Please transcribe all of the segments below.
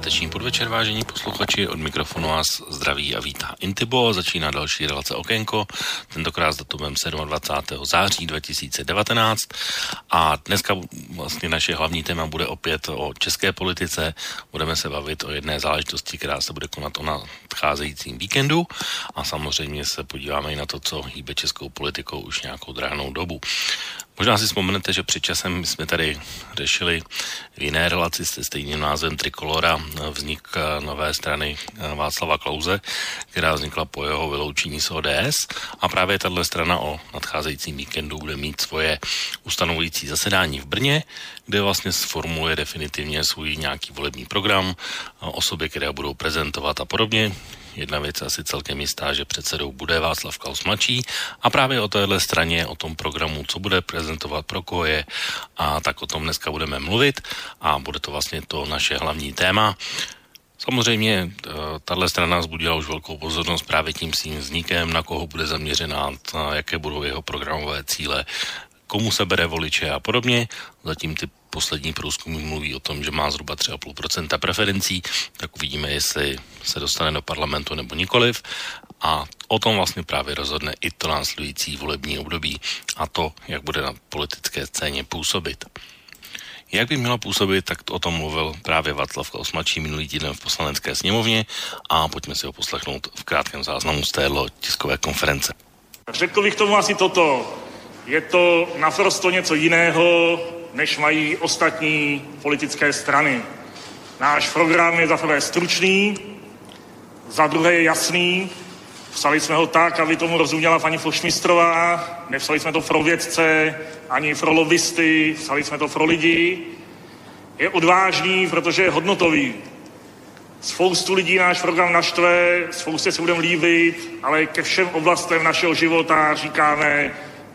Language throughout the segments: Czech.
Páteční podvečer, vážení posluchači, od mikrofonu vás zdraví a vítá Intibo, začíná další relace Okénko, tentokrát s datumem 27. září 2019 a dneska vlastně naše hlavní téma bude opět o české politice, budeme se bavit o jedné záležitosti, která se bude konat o nadcházejícím víkendu a samozřejmě se podíváme i na to, co hýbe českou politikou už nějakou dráhnou dobu. Možná si vzpomenete, že před časem jsme tady řešili v jiné relaci se stejným názvem Trikolora vznik eh, nové strany eh, Václava Klauze, která vznikla po jeho vyloučení z ODS a právě tato strana o nadcházejícím víkendu bude mít svoje ustanovující zasedání v Brně, kde vlastně sformuluje definitivně svůj nějaký volební program, osoby, které budou prezentovat a podobně. Jedna věc asi celkem jistá, že předsedou bude Václav Klaus mladší a právě o téhle straně, o tom programu, co bude prezentovat, pro koho je a tak o tom dneska budeme mluvit a bude to vlastně to naše hlavní téma. Samozřejmě eh, tahle strana zbudila už velkou pozornost právě tím svým vznikem, na koho bude zaměřená, jaké budou jeho programové cíle, komu se bere voliče a podobně. Zatím ty poslední průzkumy mluví o tom, že má zhruba 3,5% preferencí, tak uvidíme, jestli se dostane do parlamentu nebo nikoliv. A o tom vlastně právě rozhodne i to následující volební období a to, jak bude na politické scéně působit. Jak by měla působit, tak o tom mluvil právě Václav mladší minulý týden v poslanecké sněmovně a pojďme si ho poslechnout v krátkém záznamu z téhle tiskové konference. Řekl bych tomu asi toto. Je to naprosto něco jiného, než mají ostatní politické strany. Náš program je za prvé stručný, za druhé je jasný. Psali jsme ho tak, aby tomu rozuměla paní Fošmistrová. Nepsali jsme to pro vědce, ani pro lobbysty, psali jsme to pro lidi. Je odvážný, protože je hodnotový. Spoustu lidí náš program naštve, spoustě se budeme líbit, ale ke všem oblastem našeho života říkáme,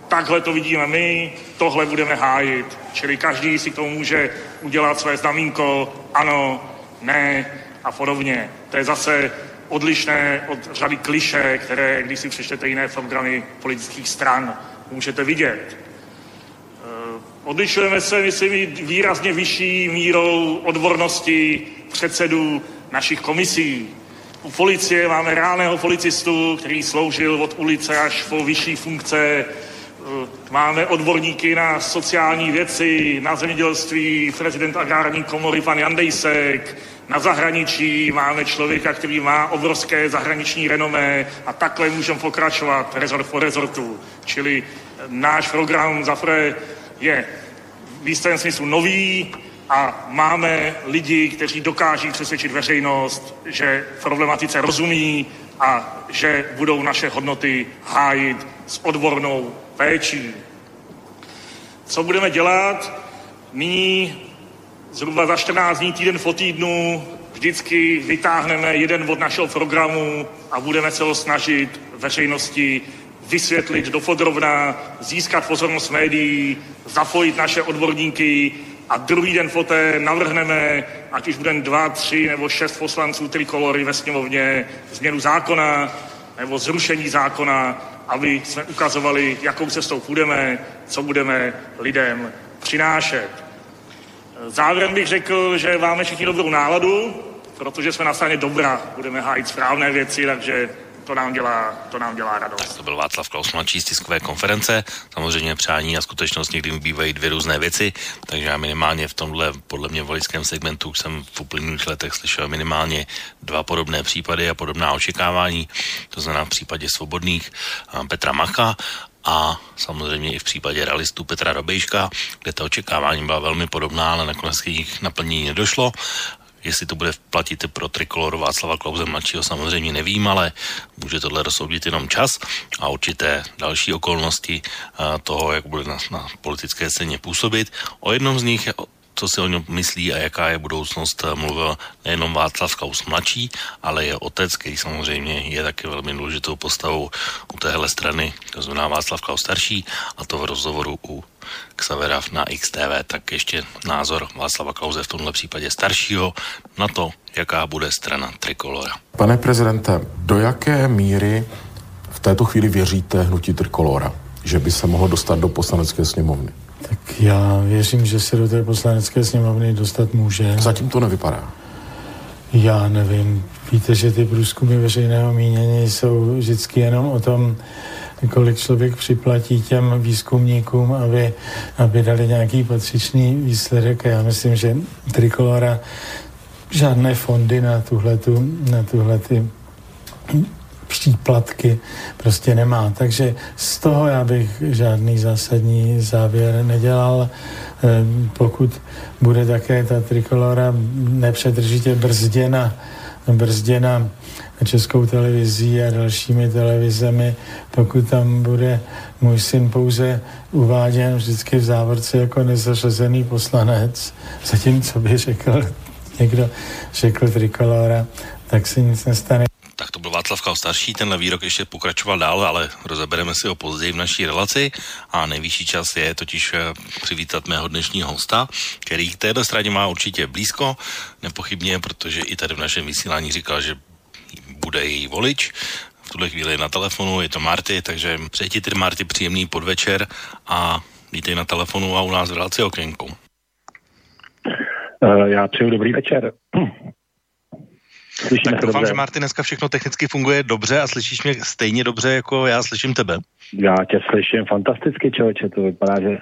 takhle to vidíme my, tohle budeme hájit. Čili každý si tomu může udělat své znamínko, ano, ne a podobně. To je zase odlišné od řady kliše, které, když si přečtete jiné programy politických stran, můžete vidět. Eh, odlišujeme se, myslím, výrazně vyšší mírou odbornosti předsedů našich komisí. U policie máme reálného policistu, který sloužil od ulice až po vyšší funkce máme odborníky na sociální věci, na zemědělství, prezident agrární komory pan Jandejsek, na zahraničí máme člověka, který má obrovské zahraniční renomé a takhle můžeme pokračovat rezort po rezortu. Čili eh, náš program zafre je v jistém smyslu nový a máme lidi, kteří dokáží přesvědčit veřejnost, že problematice rozumí a že budou naše hodnoty hájit s odbornou péčí. Co budeme dělat? Nyní zhruba za 14 dní, týden po týdnu, vždycky vytáhneme jeden od našeho programu a budeme se ho snažit veřejnosti vysvětlit dopodrobná, získat pozornost médií, zapojit naše odborníky a druhý den poté navrhneme, ať už budeme dva, tři nebo šest poslanců trikolory ve sněmovně, změnu zákona nebo zrušení zákona aby jsme ukazovali, jakou cestou půjdeme, co budeme lidem přinášet. Závěrem bych řekl, že máme všichni dobrou náladu, protože jsme na straně dobra, budeme hájit správné věci, takže to nám dělá, to nám dělá radost. Tak to byl Václav Klaus mladší z tiskové konference. Samozřejmě přání a skutečnost někdy bývají dvě různé věci, takže já minimálně v tomhle, podle mě, voličském segmentu jsem v uplynulých letech slyšel minimálně dva podobné případy a podobná očekávání. To znamená v případě svobodných Petra Macha a samozřejmě i v případě realistů Petra Robejška, kde ta očekávání byla velmi podobná, ale nakonec jejich naplnění nedošlo. Jestli to bude platit pro trikoloru Václava Klauze mladšího, samozřejmě nevím, ale může tohle rozsoudit jenom čas a určité další okolnosti toho, jak bude na, na politické scéně působit. O jednom z nich co si o něm myslí a jaká je budoucnost, mluvil nejenom Václav Klaus mladší, ale je otec, který samozřejmě je taky velmi důležitou postavou u téhle strany, to znamená Václav Klaus starší, a to v rozhovoru u Xavera na XTV, tak ještě názor Václava Klauze v tomhle případě staršího na to, jaká bude strana Trikolora. Pane prezidente, do jaké míry v této chvíli věříte hnutí Trikolora, že by se mohlo dostat do poslanecké sněmovny? Tak já věřím, že se do té poslanecké sněmovny dostat může. Zatím to nevypadá. Já nevím. Víte, že ty průzkumy veřejného mínění jsou vždycky jenom o tom, kolik člověk připlatí těm výzkumníkům, aby, aby dali nějaký patřičný výsledek. A já myslím, že Trikolora žádné fondy na tuhletu, na tuhlety příplatky prostě nemá. Takže z toho já bych žádný zásadní závěr nedělal. Ehm, pokud bude také ta trikolora nepřetržitě brzděna, brzděna českou televizí a dalšími televizemi, pokud tam bude můj syn pouze uváděn vždycky v závorce jako nezařazený poslanec, zatímco by řekl někdo, řekl trikolora, tak se nic nestane. Tak to byl Václav Kal starší, tenhle výrok ještě pokračoval dál, ale rozebereme si ho později v naší relaci a nejvyšší čas je totiž eh, přivítat mého dnešního hosta, který k této straně má určitě blízko, nepochybně, protože i tady v našem vysílání říkal, že bude její volič. V tuhle chvíli na telefonu je to Marty, takže přeji ty Marty příjemný podvečer a vítej na telefonu a u nás v relaci okénku. Uh, já přeju dobrý večer. Slyšíme tak doufám, dobře. že Martin dneska všechno technicky funguje dobře a slyšíš mě stejně dobře, jako já slyším tebe. Já tě slyším fantasticky, člověče, to vypadá, že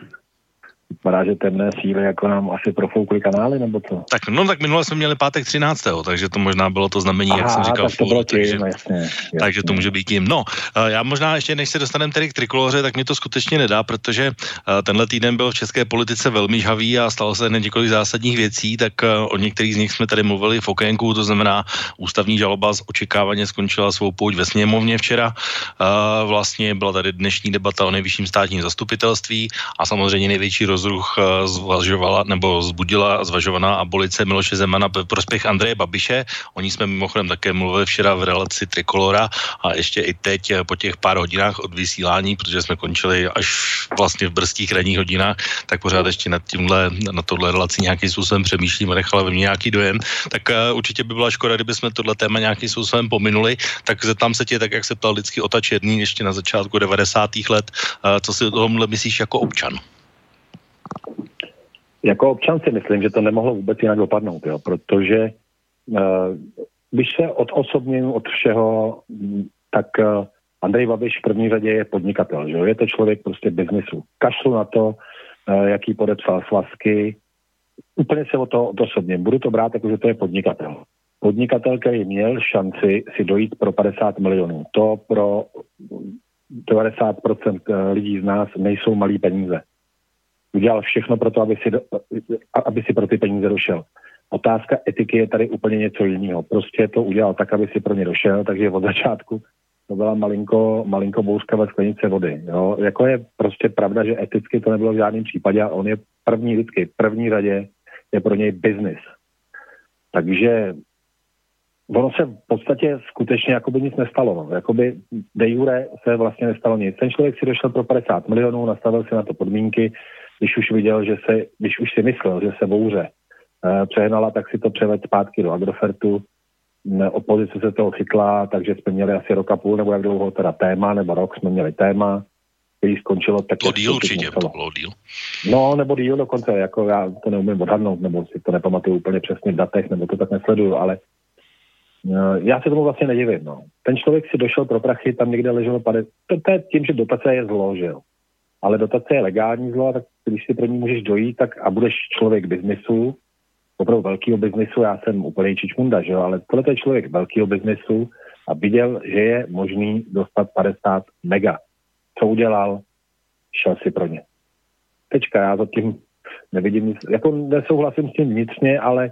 Vypadá, že temné síly jako nám asi profoukly kanály, nebo co? Tak no, tak minule jsme měli pátek 13. takže to možná bylo to znamení, Aha, jak jsem říkal. Tak to bylo tím, takže, jasně, jasně. takže to může být tím. No, eh, já možná ještě, než se dostaneme tedy k trikoloře, tak mi to skutečně nedá, protože eh, tenhle týden byl v české politice velmi žhavý a stalo se několik zásadních věcí, tak eh, o některých z nich jsme tady mluvili v okénku, to znamená ústavní žaloba z očekávaně skončila svou pouť ve sněmovně včera. Vlastně byla tady dnešní debata o nejvyšším státním zastupitelství a samozřejmě největší rozruch eh, zvažovala nebo zbudila zvažovaná abolice Miloše Zemana ve prospěch Andreje Babiše. O ní jsme mimochodem také mluvili včera v relaci Trikolora a ještě i teď eh, po těch pár hodinách od vysílání, protože jsme končili až vlastně v brzkých ranních hodinách, tak pořád ještě nad tímhle, na tohle relaci nějakým způsobem přemýšlím a nechala ve mně nějaký dojem. Tak uh, určitě by byla škoda, kdyby jsme tohle téma nějakým způsobem pominuli. Tak zeptám se tě, tak jak se ptal vždycky Ota Černý ještě na začátku 90. let, co si o tomhle myslíš jako občan? Jako občan si myslím, že to nemohlo vůbec jinak dopadnout, jo, protože uh, když se odosobním od všeho, tak uh, Andrej Babiš v první řadě je podnikatel, že jo? je to člověk prostě biznisu. Kašlu na to, uh, jaký podepsal svazky, úplně se o to odosobním. Budu to brát jako, že to je podnikatel. Podnikatel, který měl šanci si dojít pro 50 milionů. To pro 90% lidí z nás nejsou malý peníze udělal všechno pro to, aby si, do, aby si pro ty peníze došel. Otázka etiky je tady úplně něco jiného. Prostě to udělal tak, aby si pro ně došel, takže od začátku to byla malinko, malinko bouřka ve sklenice vody. Jo? Jako je prostě pravda, že eticky to nebylo v žádném případě a on je první vždycky, první řadě je pro něj biznis. Takže ono se v podstatě skutečně jako by nic nestalo. No. Jakoby de jure se vlastně nestalo nic. Ten člověk si došel pro 50 milionů, nastavil si na to podmínky, když už viděl, že se, když už si myslel, že se bouře eh, přehnala, tak si to převed zpátky do Agrofertu. Opozice se toho chytla, takže jsme měli asi rok a půl, nebo jak dlouho teda téma, nebo rok jsme měli téma, který skončilo tak, to díl určitě, to bylo díl. No, nebo díl dokonce, jako já to neumím odhadnout, nebo si to nepamatuju úplně přesně v datech, nebo to tak nesleduju, ale eh, já se tomu vlastně nedivím. No. Ten člověk si došel pro prachy, tam někde leželo 50. To, to je tím, že dotace je zlo, že jo ale dotace je legální zlo, tak když si pro ní můžeš dojít tak a budeš člověk biznisu, opravdu velkého biznisu, já jsem úplně čičmunda, že jo, ale tohle je člověk velkého biznisu a viděl, že je možný dostat 50 mega. Co udělal? Šel si pro ně. Tečka, já zatím nevidím nic, jako nesouhlasím s tím vnitřně, ale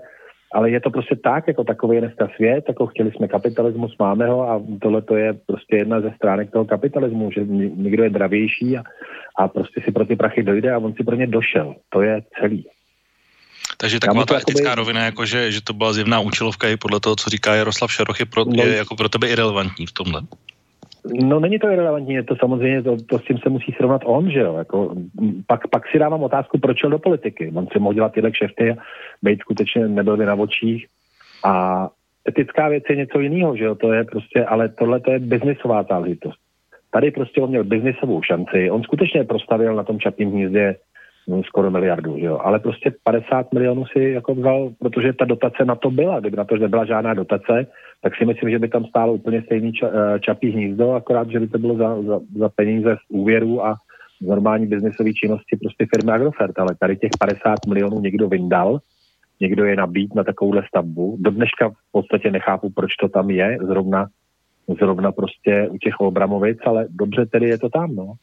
ale je to prostě tak, jako takový je dneska svět, jako chtěli jsme kapitalismus, máme ho a tohle to je prostě jedna ze stránek toho kapitalismu, že někdo je dravější a, a prostě si pro ty prachy dojde a on si pro ně došel. To je celý. Takže taková ta etická jakoby... rovina, jako že, že to byla zjevná účelovka i podle toho, co říká Jaroslav Šaroch, je, pro, no, je jako pro tebe irrelevantní v tomhle. No není to irrelevantní, je to samozřejmě, to, to s tím se musí srovnat on, že jo, jako, pak, pak si dávám otázku, proč šel do politiky. On si mohl dělat tyhle kšefty a být skutečně nebyl by na očích a etická věc je něco jiného, že jo, to je prostě, ale tohle to je biznisová záležitost. Tady prostě on měl biznisovou šanci, on skutečně prostavil na tom čapním hnízdě skoro miliardu, že jo, ale prostě 50 milionů si jako vzal, protože ta dotace na to byla, kdyby na to nebyla žádná dotace, tak si myslím, že by tam stálo úplně stejný ča, eh, čapí hnízdo, akorát, že by to bylo za, za, za peníze z úvěru a z normální biznesové činnosti prostě firmy Agrofert, ale tady těch 50 milionů někdo vyndal, někdo je nabít na takovouhle stavbu. Do dneška v podstatě nechápu, proč to tam je, zrovna, zrovna prostě u těch Obramovic, ale dobře tedy je to tam, no.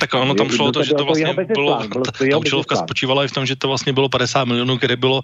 Tak ono tam šlo to, že to vlastně bylo, ta, ta účelovka spočívala i v tom, že to vlastně bylo 50 milionů, které bylo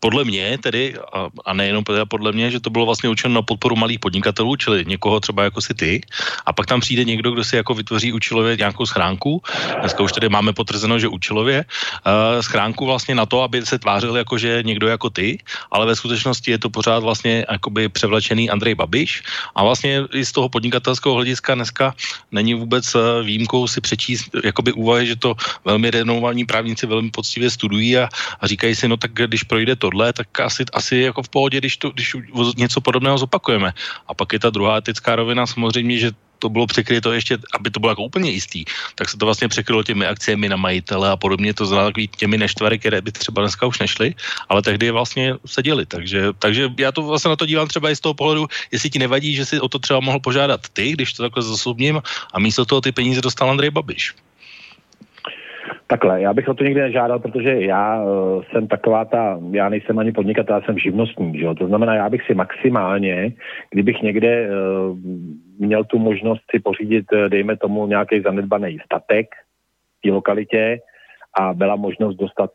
podle mě tedy, a, a nejenom podle mě, že to bylo vlastně určeno na podporu malých podnikatelů, čili někoho třeba jako si ty, a pak tam přijde někdo, kdo si jako vytvoří účelově nějakou schránku. Dneska už tady máme potvrzeno, že účelově uh, schránku vlastně na to, aby se tvářil jako, že někdo jako ty, ale ve skutečnosti je to pořád vlastně jakoby převlečený Andrej Babiš. A vlastně i z toho podnikatelského hlediska dneska není vůbec eh, výjimkou si přečíst číst jakoby úvahy, že to velmi renomovaní právníci velmi poctivě studují a, a říkají si, no tak když projde tohle, tak asi, asi jako v pohodě, když, to, když něco podobného zopakujeme. A pak je ta druhá etická rovina samozřejmě, že to bylo překryto ještě, aby to bylo jako úplně jistý, tak se to vlastně překrylo těmi akciemi na majitele a podobně, to znamená těmi neštvary, které by třeba dneska už nešly, ale tehdy vlastně seděli. Takže, takže já to vlastně na to dívám třeba i z toho pohledu, jestli ti nevadí, že si o to třeba mohl požádat ty, když to takhle zasobním a místo toho ty peníze dostal Andrej Babiš. Takhle, já bych o to nikdy nežádal, protože já uh, jsem taková ta, já nejsem ani podnikatel, já jsem živnostník, že jo? to znamená, já bych si maximálně, kdybych někde uh, měl tu možnost si pořídit, uh, dejme tomu, nějaký zanedbaný statek v té lokalitě a byla možnost dostat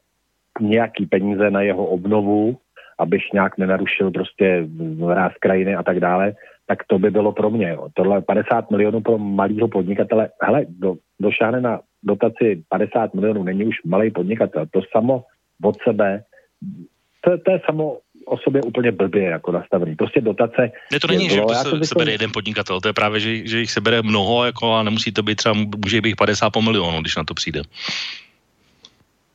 nějaký peníze na jeho obnovu, abych nějak nenarušil prostě ráz krajiny a tak dále, tak to by bylo pro mě. Jo. Tohle 50 milionů pro malého podnikatele, hele, do, došáhne na dotaci 50 milionů, není už malý podnikatel. To samo od sebe, to, to je samo o sobě úplně blbě jako nastavený. Prostě dotace... Ne, to není, že to se, se bere jeden podnikatel, to je právě, že, že jich se bere mnoho jako, a nemusí to být třeba, může být 50 po milionu, když na to přijde.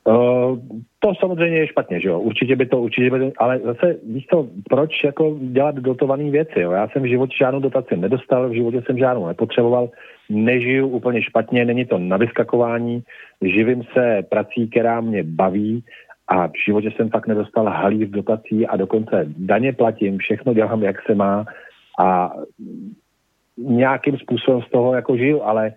Uh, to samozřejmě je špatně, že jo, určitě by to, určitě by to, ale zase víš to, proč jako dělat dotované věci, jo, já jsem v životě žádnou dotaci nedostal, v životě jsem žádnou nepotřeboval, nežiju úplně špatně, není to na vyskakování, živím se prací, která mě baví a v životě jsem fakt nedostal halí v dotací a dokonce daně platím, všechno dělám, jak se má a nějakým způsobem z toho jako žiju, ale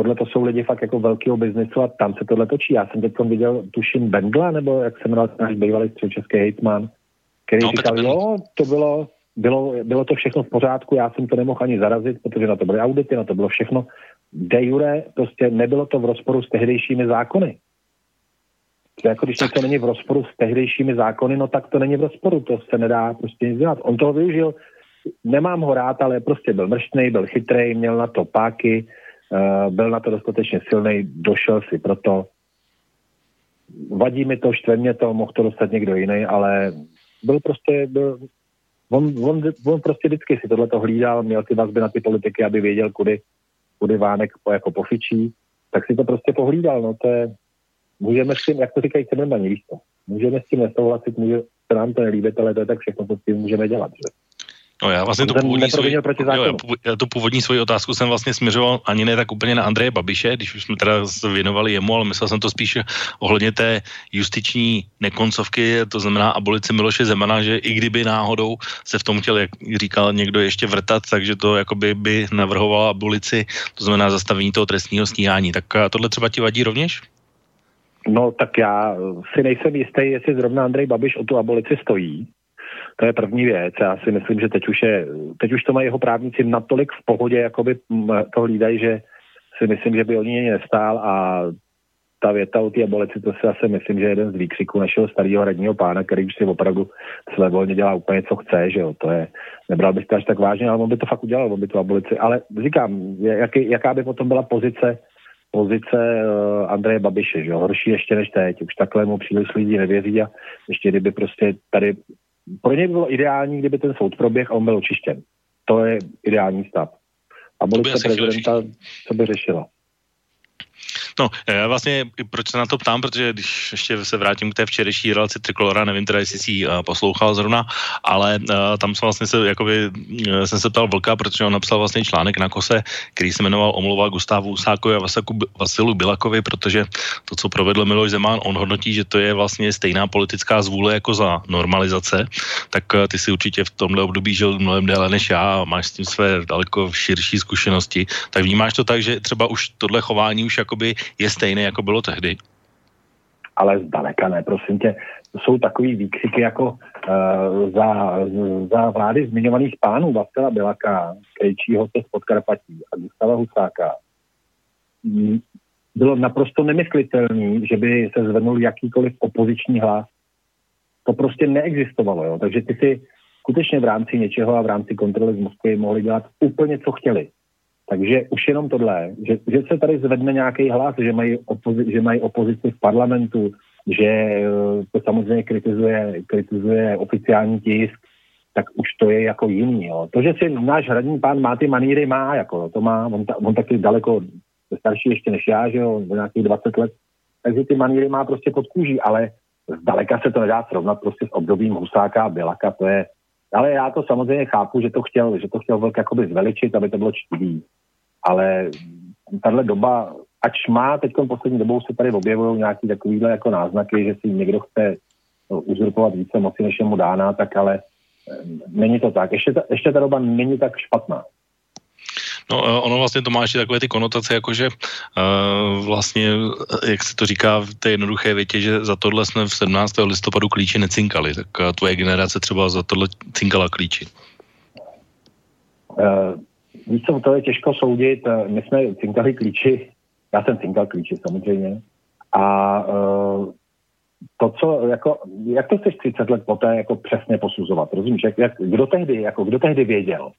tohle to jsou lidi fakt jako velkého biznesu a tam se tohle točí. Já jsem teď viděl, tuším, Bendla, nebo jak se jmenoval náš bývalý český hejtman, který no, říkal, jo, to bylo, bylo, bylo to všechno v pořádku, já jsem to nemohl ani zarazit, protože na to byly audity, na to bylo všechno. De jure, prostě nebylo to v rozporu s tehdejšími zákony. To jako když to není v rozporu s tehdejšími zákony, no tak to není v rozporu, to se nedá prostě nic dělat. On toho využil, nemám ho rád, ale prostě byl mrštný, byl chytrý, měl na to páky, byl na to dostatečně silný, došel si proto. Vadí mi to, štve mě to, mohl to dostat někdo jiný, ale byl prostě, byl, on, on, on prostě vždycky si tohle hlídal, měl ty vazby na ty politiky, aby věděl, kudy, kudy Vánek po, jako pofičí, tak si to prostě pohlídal, no to je, můžeme s tím, jak to říkají Cimrmani, víš to, můžeme s tím nesouhlasit, může se nám to nelíbit, ale to je tak všechno, co s tím můžeme dělat, že? No já vlastně tu původní, svoji, jo, já tu původní svoji otázku jsem vlastně směřoval ani ne tak úplně na Andreje Babiše, když už jsme teda věnovali jemu, ale myslel jsem to spíš ohledně té justiční nekoncovky, to znamená abolice Miloše Zemana, že i kdyby náhodou se v tom chtěl, jak říkal někdo, ještě vrtat, takže to jakoby by navrhovala abolici, to znamená zastavení toho trestního stíhání. Tak tohle třeba ti vadí rovněž? No tak já si nejsem jistý, jestli zrovna Andrej Babiš o tu abolici stojí. To je první věc. Já si myslím, že teď už, je, teď už to mají jeho právníci natolik v pohodě, jakoby to hlídají, že si myslím, že by o ní nestál a ta věta o té abolici, to si asi myslím, že je jeden z výkřiků našeho starého radního pána, který už si opravdu své volně dělá úplně, co chce, že jo, to je, nebral bych to až tak vážně, ale on by to fakt udělal, on by tu abolici, ale říkám, jaký, jaká by potom byla pozice pozice uh, Andreje Babiše, že jo? horší ještě než teď, už takhle mu příliš lidí nevěří a ještě kdyby prostě tady, pro něj bylo ideální, kdyby ten soud proběh a on byl očištěn. To je ideální stav. A abolice prezidenta, co by řešila? No, já vlastně, proč se na to ptám, protože když ještě se vrátím k té včerejší relaci Trikolora, nevím teda, jestli si uh, poslouchal zrovna, ale uh, tam jsem vlastně se, jakoby, jsem se ptal Vlka, protože on napsal vlastně článek na kose, který se jmenoval Omluva Gustávu Usákovi a Vasaku, Vasilu Bilakovi, protože to, co provedl Miloš Zeman, on hodnotí, že to je vlastně stejná politická zvůle jako za normalizace, tak ty si určitě v tomhle období žil mnohem déle než já a máš s tím své daleko širší zkušenosti, tak vnímáš to tak, že třeba už tohle chování už jakoby je stejné, jako bylo tehdy? Ale zdaleka ne, prosím tě. Jsou takový výkřiky jako uh, za, za vlády zmiňovaných pánů Vastela Bilaka, Krejčího se z Podkarpatí a Gustava Husáka. Mm, bylo naprosto nemyslitelný, že by se zvednul jakýkoliv opoziční hlas. To prostě neexistovalo, jo? takže ty si skutečně v rámci něčeho a v rámci kontroly z Moskvy mohli dělat úplně, co chtěli. Takže už jenom tohle, že, že se tady zvedne nějaký hlas, že mají, opozi, že mají opozici v parlamentu, že eh, to samozřejmě kritizuje, kritizuje oficiální tisk, tak už to je jako jiný. Jo. To, že si náš hradní pán má ty maníry, má, jako, to má, on, ta, on taky daleko starší ještě než já, že jo, nějakých 20 let, takže ty maníry má prostě pod kůží, ale zdaleka se to nedá srovnat prostě s obdobím Husáka a Bělaka, to je, ale já to samozřejmě chápu, že to chtěl, že to chtěl velk jakoby zveličit, aby to bylo čtivý ale tahle doba, ač má teď poslední dobou se tady objevují nějaký takovýhle jako náznaky, že si někdo chce uzurpovat více moci, než je mu dána, tak ale eh, není to tak. Ještě ta, ještě ta doba není tak špatná. No, eh, ono vlastně to má ještě takové ty konotace, jakože uh, vlastně, jak se to říká v té jednoduché větě, že za tohle jsme v 17. listopadu klíči necinkali, tak tvoje generace třeba za tohle cinkala klíči. Uh, Víš co, to je těžko soudit. Eh, my jsme cinkali klíči, já jsem cinkal klíči samozřejmě. A uh, to, co, jako, jak to chceš 30 let poté jako přesně posuzovat? Rozumíš, jak, jak, kdo, tehdy, jako, kdo tehdy věděl?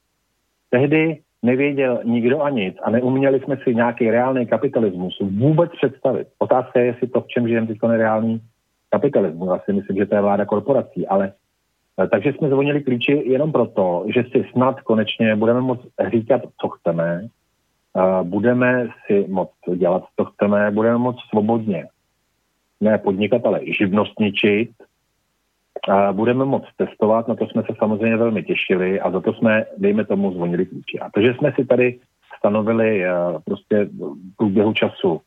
Tehdy nevěděl nikdo a nic a neuměli jsme si nějaký reálný kapitalismus vůbec představit. Otázka je, jestli to, v čem žijeme, teď nereálný kapitalismus. Já si myslím, že to je vláda korporací, ale Eh, takže jsme zvonili klíči jenom proto, že si snad konečně budeme moct říkat, co chceme, budeme si moct dělat, co chceme, budeme moct svobodně ne podnikat, ale i živnostničit, budeme moct testovat, na to jsme se samozřejmě velmi těšili a za to jsme, dejme tomu, zvonili klíči. A to, že jsme si tady stanovili eh, prostě v průběhu času,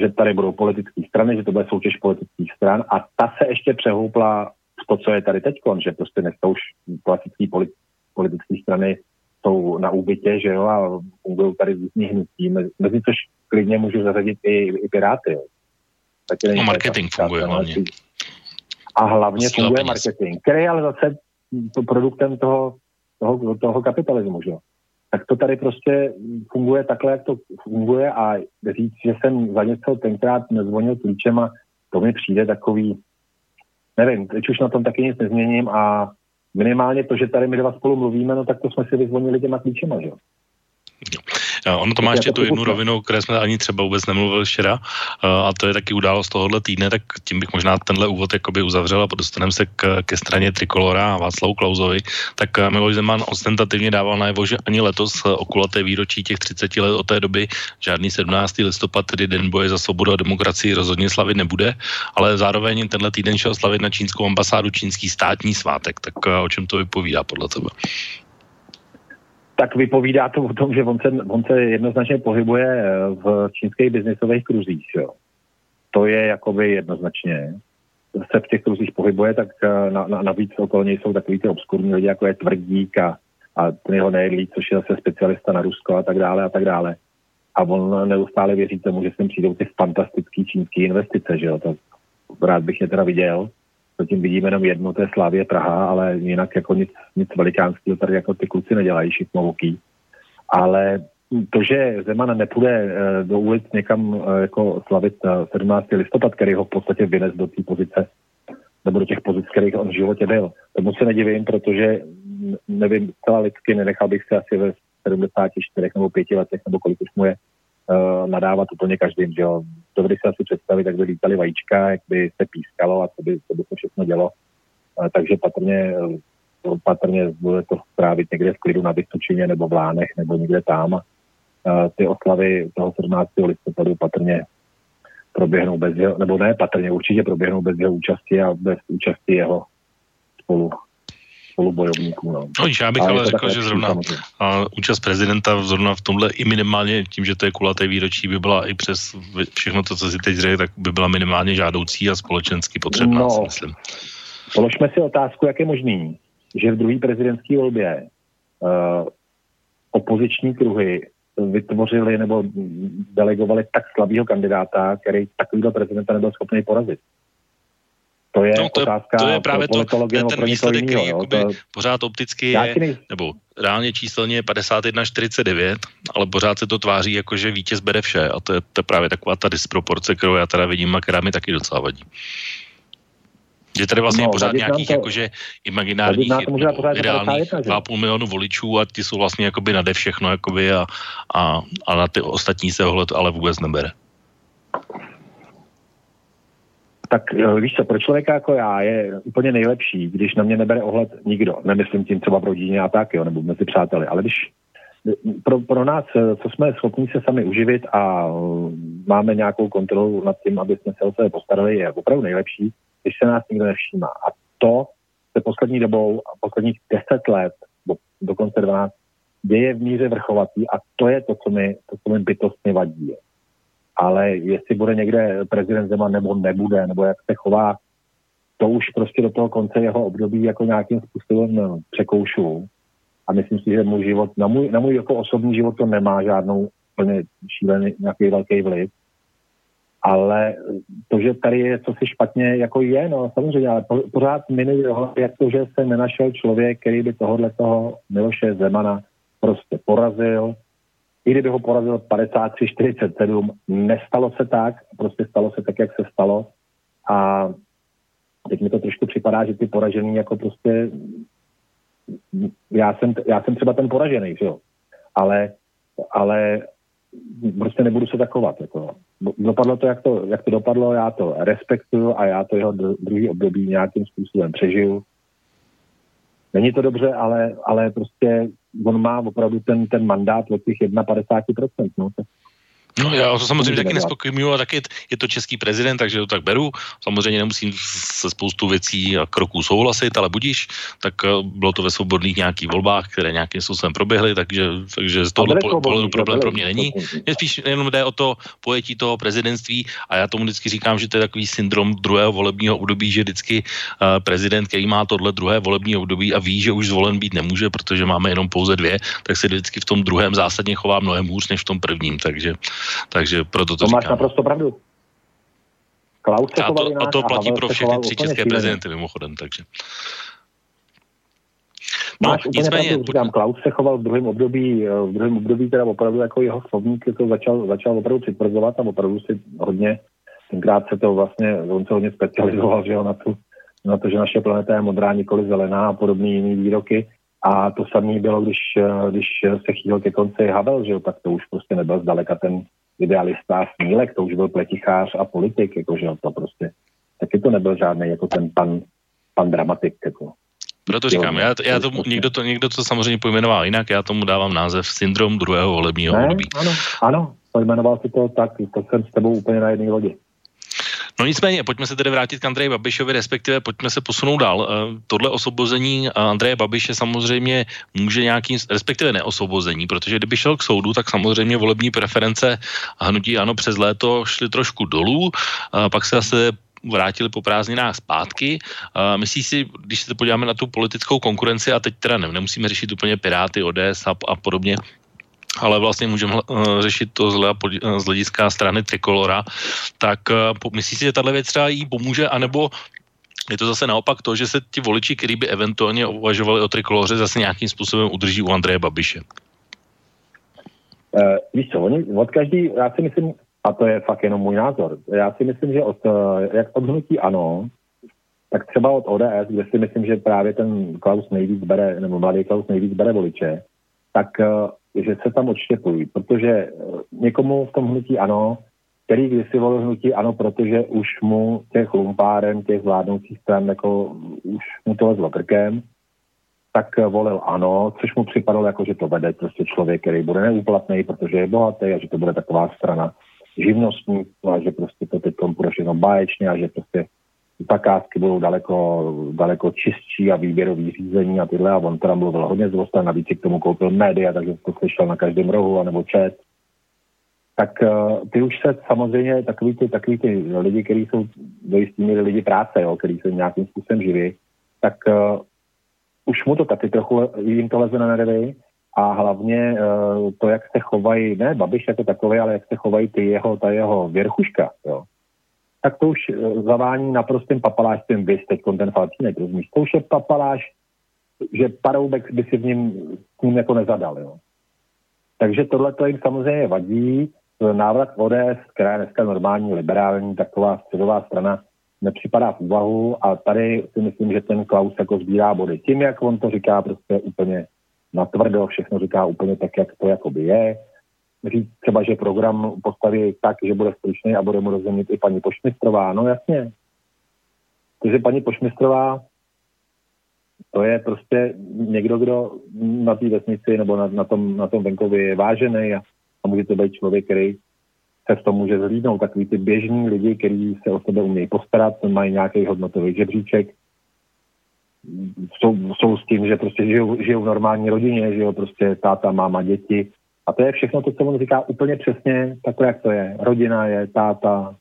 že tady budou politické strany, že to bude soutěž politických stran a ta se ještě přehoupla to, co je tady teď, že prostě dneska už klasické politi- politické strany jsou na úbytě, že jo, a fungují tady různý hnutí, mezi což klidně můžu zařadit i, i Piráty, jo. Taky no marketing funguje hlavně. A hlavně Posíla funguje marketing, který je ale zase produktem toho, toho, toho kapitalismu, že jo. Tak to tady prostě funguje takhle, jak to funguje a říct, že jsem za něco tenkrát nezvonil klíčem a to mi přijde takový, nevím, teď už na tom taky nic nezměním a minimálně to, že tady my dva spolu mluvíme, no tak to jsme si vyzvonili těma klíčema, že jo. Ono to má ještě tu jednu rovinu, které jsme ani třeba vůbec nemluvili včera, a to je taky událost tohohle týdne, tak tím bych možná tenhle úvod jakoby uzavřel a dostaneme se k, ke straně Trikolora a Václavu Klauzovi. Tak Miloš Zeman ostentativně dával najevo, že ani letos okulaté výročí těch 30 let od té doby žádný 17. listopad, tedy Den boje za svobodu a demokracii, rozhodně slavit nebude, ale zároveň tenhle týden šel slavit na čínskou ambasádu čínský státní svátek. Tak o čem to vypovídá podle tebe? Tak vypovídá to o tom, že on se, on se jednoznačně pohybuje eh, v čínských biznisových kruzích. Jo. To je jakoby jednoznačně. Se v těch kruzích pohybuje, tak eh, na, na, navíc okolo něj jsou takový ty obskurní lidi, jako je Tvrdík a, a ten jeho nejedlí, což je zase specialista na Rusko a tak dále a tak dále. A on neustále věří tomu, že sem přijdou ty fantastické čínské investice, že jo. To rád bych je teda viděl Zatím vidíme jenom jednu, to je Slávě Praha, ale jinak jako nic, nic velikánského tady jako ty kluci nedělají šikmovoký. Ale to, že Zeman nepůjde eh, do ulic někam eh, jako slavit 17. Eh, listopad, který ho v podstatě vynes do té pozice, nebo do těch pozic, kterých on v životě byl. Tomu se nedivím, protože nevím, celá lidsky nenechal bych se asi ve 74 nebo 5 letech, nebo kolik už mu je, uh, nadávat úplně každým, že jo. Dovedli se asi představit, jak by lítali vajíčka, jak by se pískalo a co by, co by se všechno dělo. Uh, takže patrně, uh, patrně bude to strávit někde v klidu na Vysočině nebo v Lánech nebo někde tam. Uh, ty oslavy toho 17. listopadu patrně proběhnou bez jeho, nebo ne patrně, určitě proběhnou bez jeho účasti a bez účasti jeho spolu spolubojovníků. No. No, já bych ale, ale řekl, že zrovna a účast prezidenta zrovna v tomhle i minimálně tím, že to je kulaté výročí, by byla i přes všechno to, co si teď řekl, tak by byla minimálně žádoucí a společensky potřebná, no, si myslím. Položme si otázku, jak je možný, že v druhé prezidentské volbě uh, opoziční kruhy vytvořili nebo delegovali tak slabého kandidáta, který takovýhle prezidenta nebyl schopný porazit. To je, no, to, otázka to je právě to, ten, ten výsledek, který jo, to, pořád opticky je, nej... nebo reálně číselně je 51-49, ale pořád se to tváří jako, že vítěz bere vše a to je, to je právě taková ta disproporce, kterou já teda vidím a která mi taky docela vadí. Že tady vlastně no, je pořád nějakých to, jakože imaginárních ideálních 2,5 milionu voličů a ti jsou vlastně jakoby nade všechno jakoby a, a, a na ty ostatní se ohled ale vůbec nebere. Tak eh, víš co, pro člověka jako já je úplně nejlepší, když na mě nebere ohled nikdo. Nemyslím tím třeba v rodině a tak, jo, nebo mezi přáteli, ale když pro, pro nás, eh, co jsme schopni se sami uživit a eh, máme nějakou kontrolu nad tím, aby jsme se o sebe postarali, je opravdu nejlepší, když se nás nikdo nevšímá. A to se poslední dobou, posledních deset let, do, dokonce 12, děje v míře vrchovatý a to je to, co mi, to, co mi bytostně vadí. Ale jestli bude někde prezident Zeman nebo nebude, nebo jak se chová, to už prostě do toho konce jeho období jako nějakým způsobem překoušu. A myslím si, že můj život, na můj, na můj jako osobní život to nemá žádnou úplně šílený nějaký velký vliv ale to, že tady je co si špatně, jako je, no samozřejmě, ale po, pořád minulý jak to, že se nenašel člověk, který by tohohle toho Miloše Zemana prostě porazil, i kdyby ho porazil 53-47, nestalo se tak, prostě stalo se tak, jak se stalo a teď mi to trošku připadá, že ty poražený jako prostě já jsem, já jsem třeba ten poražený, že jo, ale, ale prostě nebudu se takovat. Jako. Dopadlo to jak, to, jak to dopadlo, já to respektuju a já to jeho druhý období nějakým způsobem přežiju. Není to dobře, ale, ale prostě on má opravdu ten, ten mandát od těch 51%. No, No já to samozřejmě taky nespokojím, a taky je to český prezident, takže to tak beru. Samozřejmě nemusím se spoustu věcí a kroků souhlasit, ale budíš, tak eh, bylo to ve svobodných nějakých volbách, které nějakým způsobem proběhly, takže, takže z tohohle pohledu problém pro mě není. Mě spíš jenom jde o to pojetí toho prezidentství a já tomu vždycky říkám, že to je takový syndrom druhého volebního období, že vždycky uh, prezident, který má tohle druhé volební období a ví, že už zvolen být nemůže, protože máme jenom pouze dvě, tak se vždycky v tom druhém zásadně chová mnohem hůř než v tom prvním, takže takže proto to, to máš říkám. naprosto pravdu. Klaus a to, a to platí pro všechny tři české prezidenty mimochodem, takže. No, Máš úplně nicméně, pravdu, říkám, Klaus se choval v druhém období, eh, v druhém období teda opravdu jako jeho slovník to začal, začal opravdu přitvrzovat a opravdu si hodně, tenkrát se to vlastně, on se hodně specializoval, že jo, na, tu, na to, že naše planeta je modrá, nikoli zelená a podobné jiné výroky. A to samé bylo, když, eh, když se chýlil ke konci Havel, že jo, tak to už prostě nebyl zdaleka ten, idealista Snílek, to už byl pletichář a politik, jakože to prostě, taky to nebyl žádný jako ten pan, pan dramatik, jako. Proto říkám, já, já tomu, někdo, to, někdo to samozřejmě pojmenoval jinak, já tomu dávám název syndrom druhého volebního ne, období. Ano, ano, pojmenoval si to tak, to jsem s tebou úplně na jedné lodi. No nicméně, pojďme se tedy vrátit k Andreji Babišovi, respektive pojďme se posunout dál. Eh, tohle osvobození Andreje Babiše samozřejmě může nějakým, respektive neosvobození, protože kdyby šel k soudu, tak samozřejmě volební preference hnutí ano přes léto šly trošku dolů, pak se zase vrátili po prázdninách zpátky. Myslíš si, když se podíváme na tu politickou konkurenci, a teď teda nemusíme řešit úplně Piráty, ODS a, a podobně, ale vlastně můžeme uh, řešit to z, uh, z hlediska strany Trikolora, tak uh, myslíš si, že tahle věc třeba jí pomůže, anebo je to zase naopak to, že se ti voliči, kteří by eventuálně uvažovali o trikoloře, zase nějakým způsobem udrží u Andreje Babiše? Uh, víš co, oni od každý, já si myslím, a to je fakt jenom můj názor, já si myslím, že od, jak od hnutí ano, tak třeba od ODS, kde si myslím, že právě ten Klaus nejvíc bere, nebo mladý Klaus nejvíc bere voliče, tak že se tam odštěpují, protože eh, někomu v tom hnutí ano, který kdysi volil hnutí ano, protože už mu těch lumpáren, těch vládnoucích stran, jako už mu to lezlo krkem, tak volil ano, což mu připadalo jako, že to vede prostě člověk, který bude neúplatný, protože je bohatý a že to bude taková strana živnostní a že prostě to teď bude všechno báječně a že prostě zakázky budou daleko, daleko čistší a výběrový řízení a tyhle. A on tam mluvil hodně z a navíc k tomu koupil média, takže to slyšel na každém rohu anebo čet. Tak uh, ty už se samozřejmě, takový ty, takový ty lidi, kteří jsou do jistý míry lidi práce, jo, který se nějakým způsobem živí, tak uh, už mu to taky trochu jim to leze na nervy. A hlavně uh, to, jak se chovají, ne Babiš jako takový, ale jak se chovají ty jeho, ta jeho věrchuška, jo, tak to už uh, zavání naprostým papalášstvím vy teď ten Faltínek, rozumíš? To už je papaláš, že Paroubek by si v ním s ním jako nezadal, jo. Takže tohle to jim samozřejmě vadí. Návrat ODS, která je dneska normální, liberální, taková středová strana, nepřipadá v úvahu a tady si myslím, že ten Klaus jako sbírá body. Tím, jak on to říká prostě úplně natvrdo, všechno říká úplně tak, jak to jakoby je. Říct třeba, že program postaví tak, že bude stručný a bude mu rozumět i paní Pošmistrová. No jasně. Takže paní Pošmistrová to je prostě někdo, kdo na té vesnici nebo na, na, tom, na tom venkově je vážený a, a může to být člověk, který se v tom může zhlídnout. Takový ty běžní lidi, kteří se o sebe umějí postarat, mají nějaký hodnotový žebříček, jsou, jsou s tím, že prostě žijou, žijou v normální rodině, že jo, prostě táta, máma, děti. A to je všechno to, co on říká úplně přesně takhle, jak to je. Rodina je táta,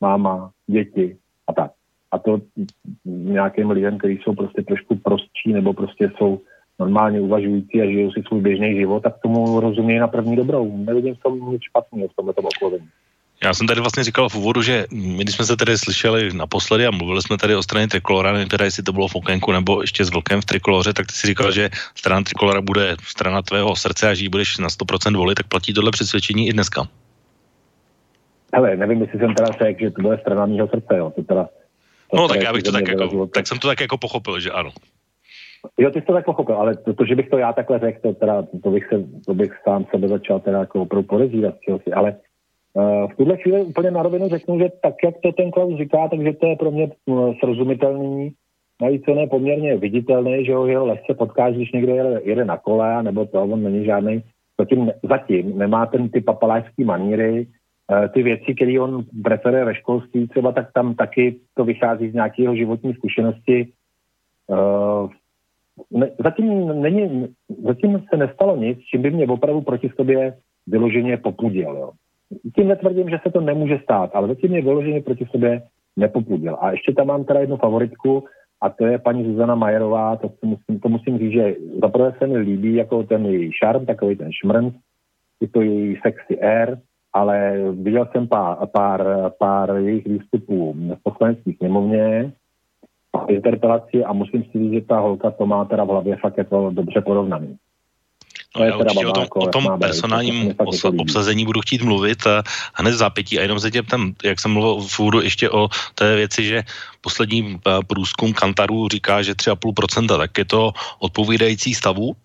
máma, děti a tak. A to nějakým lidem, kteří jsou prostě trošku prostší nebo prostě jsou normálně uvažující a žijou si svůj běžný život, tak tomu rozumí na první dobrou. Nevidím v tom nic špatného v tomto oklovení. Já jsem tady vlastně říkal v úvodu, že my, když jsme se tady slyšeli naposledy a mluvili jsme tady o straně Trikolora, nevím teda, jestli to bylo v okénku nebo ještě s Vlkem v Trikoloře, tak ty si říkal, že strana Trikolora bude strana tvého srdce a že budeš na 100% volit, tak platí tohle přesvědčení i dneska. Hele, nevím, jestli jsem teda řekl, že to bude strana mého srdce, jo. To teda, to no tak já bych to tak jako, tak jsem to tak jako pochopil, že ano. Jo, ty jsi to tak pochopil, ale to, to že bych to já takhle řekl, to, teda, to, bych, se, to bych sám sebe začal teda jako opravdu podezírat, ale v tuhle chvíli úplně na rovinu řeknu, že tak, jak to ten Klaus říká, takže to je pro mě uh, srozumitelný, navíc on je poměrně viditelný, že ho jeho lehce potkáš, když někdo jede, jede na kole, nebo to, on není žádný, zatím, zatím nemá ten ty papalářský maníry, uh, ty věci, které on preferuje ve školství, třeba tak tam taky to vychází z nějakého životní zkušenosti, zatím, není, zatím se nestalo nic, čím by mě opravdu proti sobě vyloženě popudil. Jo. Tím netvrdím, že se to nemůže stát, ale zatím mě vyloženě proti sobě nepopudil. A ještě tam mám teda jednu favoritku, a to je paní Zuzana Majerová, to, musím, to musím říct, že zaprvé se mi líbí jako ten její šarm, takový ten šmrnc, je to její sexy air, ale viděl jsem pár, pár, pár jejich výstupů v poslanecké sněmovně, interpelaci a musím si říct, že ta holka to má teda v hlavě fakt jako dobře porovnaný. No, já určitě o tom, o tom personálním obsazení budu chtít mluvit a hned zápětí. A jenom se tě tam, jak jsem mluvil v úvodu ještě o té věci, že poslední eh, průzkum Kantarů říká, že 3,5%, tak je to odpovídající stavu?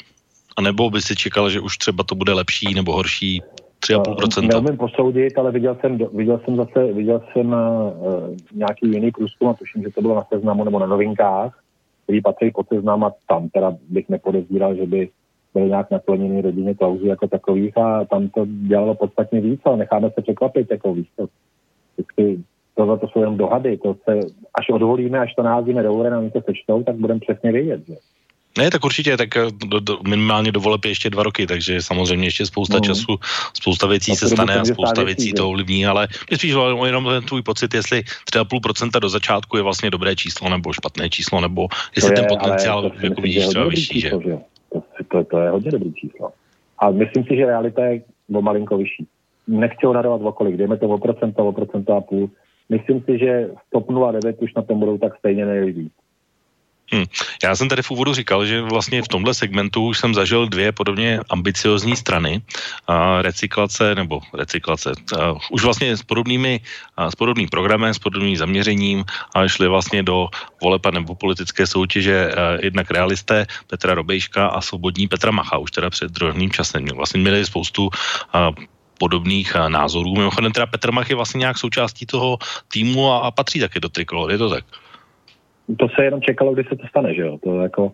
A nebo by si čekal, že už třeba to bude lepší nebo horší 3,5%. Neumím posoudit, ale viděl jsem, viděl jsem zase viděl jsem, uh, nějaký jiný průzkum a tuším, že to bylo na seznamu nebo na novinkách, který patří pod seznam a tam teda bych nepodezíral, že by byly nějak nakloněny rodině Klauzy jako takových a tam to dělalo podstatně víc, ale necháme se překvapit jako víc. Vždycky tohle to jsou jenom dohady, to se, až odvolíme, až to naházíme do a oni to sečtou, tak budeme přesně vědět. Že? Ne, tak určitě, tak eh, do, do, minimálně do voleb ještě dva roky, takže samozřejmě ještě spousta no. času, spousta věcí a se stane a spousta věcí že? to ovlivní, ale je spíš jenom ten tvůj pocit, jestli 3,5% do začátku je vlastně dobré číslo nebo špatné číslo, nebo jestli to ten je, potenciál jako vidíš třeba vyšší, že? To, to, to je hodně dobrý číslo. A myslím si, že realita je o malinko vyšší. Nechci odhadovat okolik, dejme to o procento, o procento a půl. Myslím si, že v TOP 09 už na tom budou tak stejně nejvíc. Hmm. Já jsem tady v úvodu říkal, že vlastně v tomhle segmentu už jsem zažil dvě podobně ambiciozní strany a recyklace nebo recyklace. A už vlastně s podobnými, a s podobným programem, s podobným zaměřením a šli vlastně do volepa nebo politické soutěže jednak realisté Petra Robejška a svobodní Petra Macha už teda před druhým časem. Vlastně měli spoustu podobných názorů. Mimochodem teda Petr Mach je vlastně nějak součástí toho týmu a, a patří také do Trikolor, je to tak? To se jenom čekalo, kdy se to stane, že jo? To jako,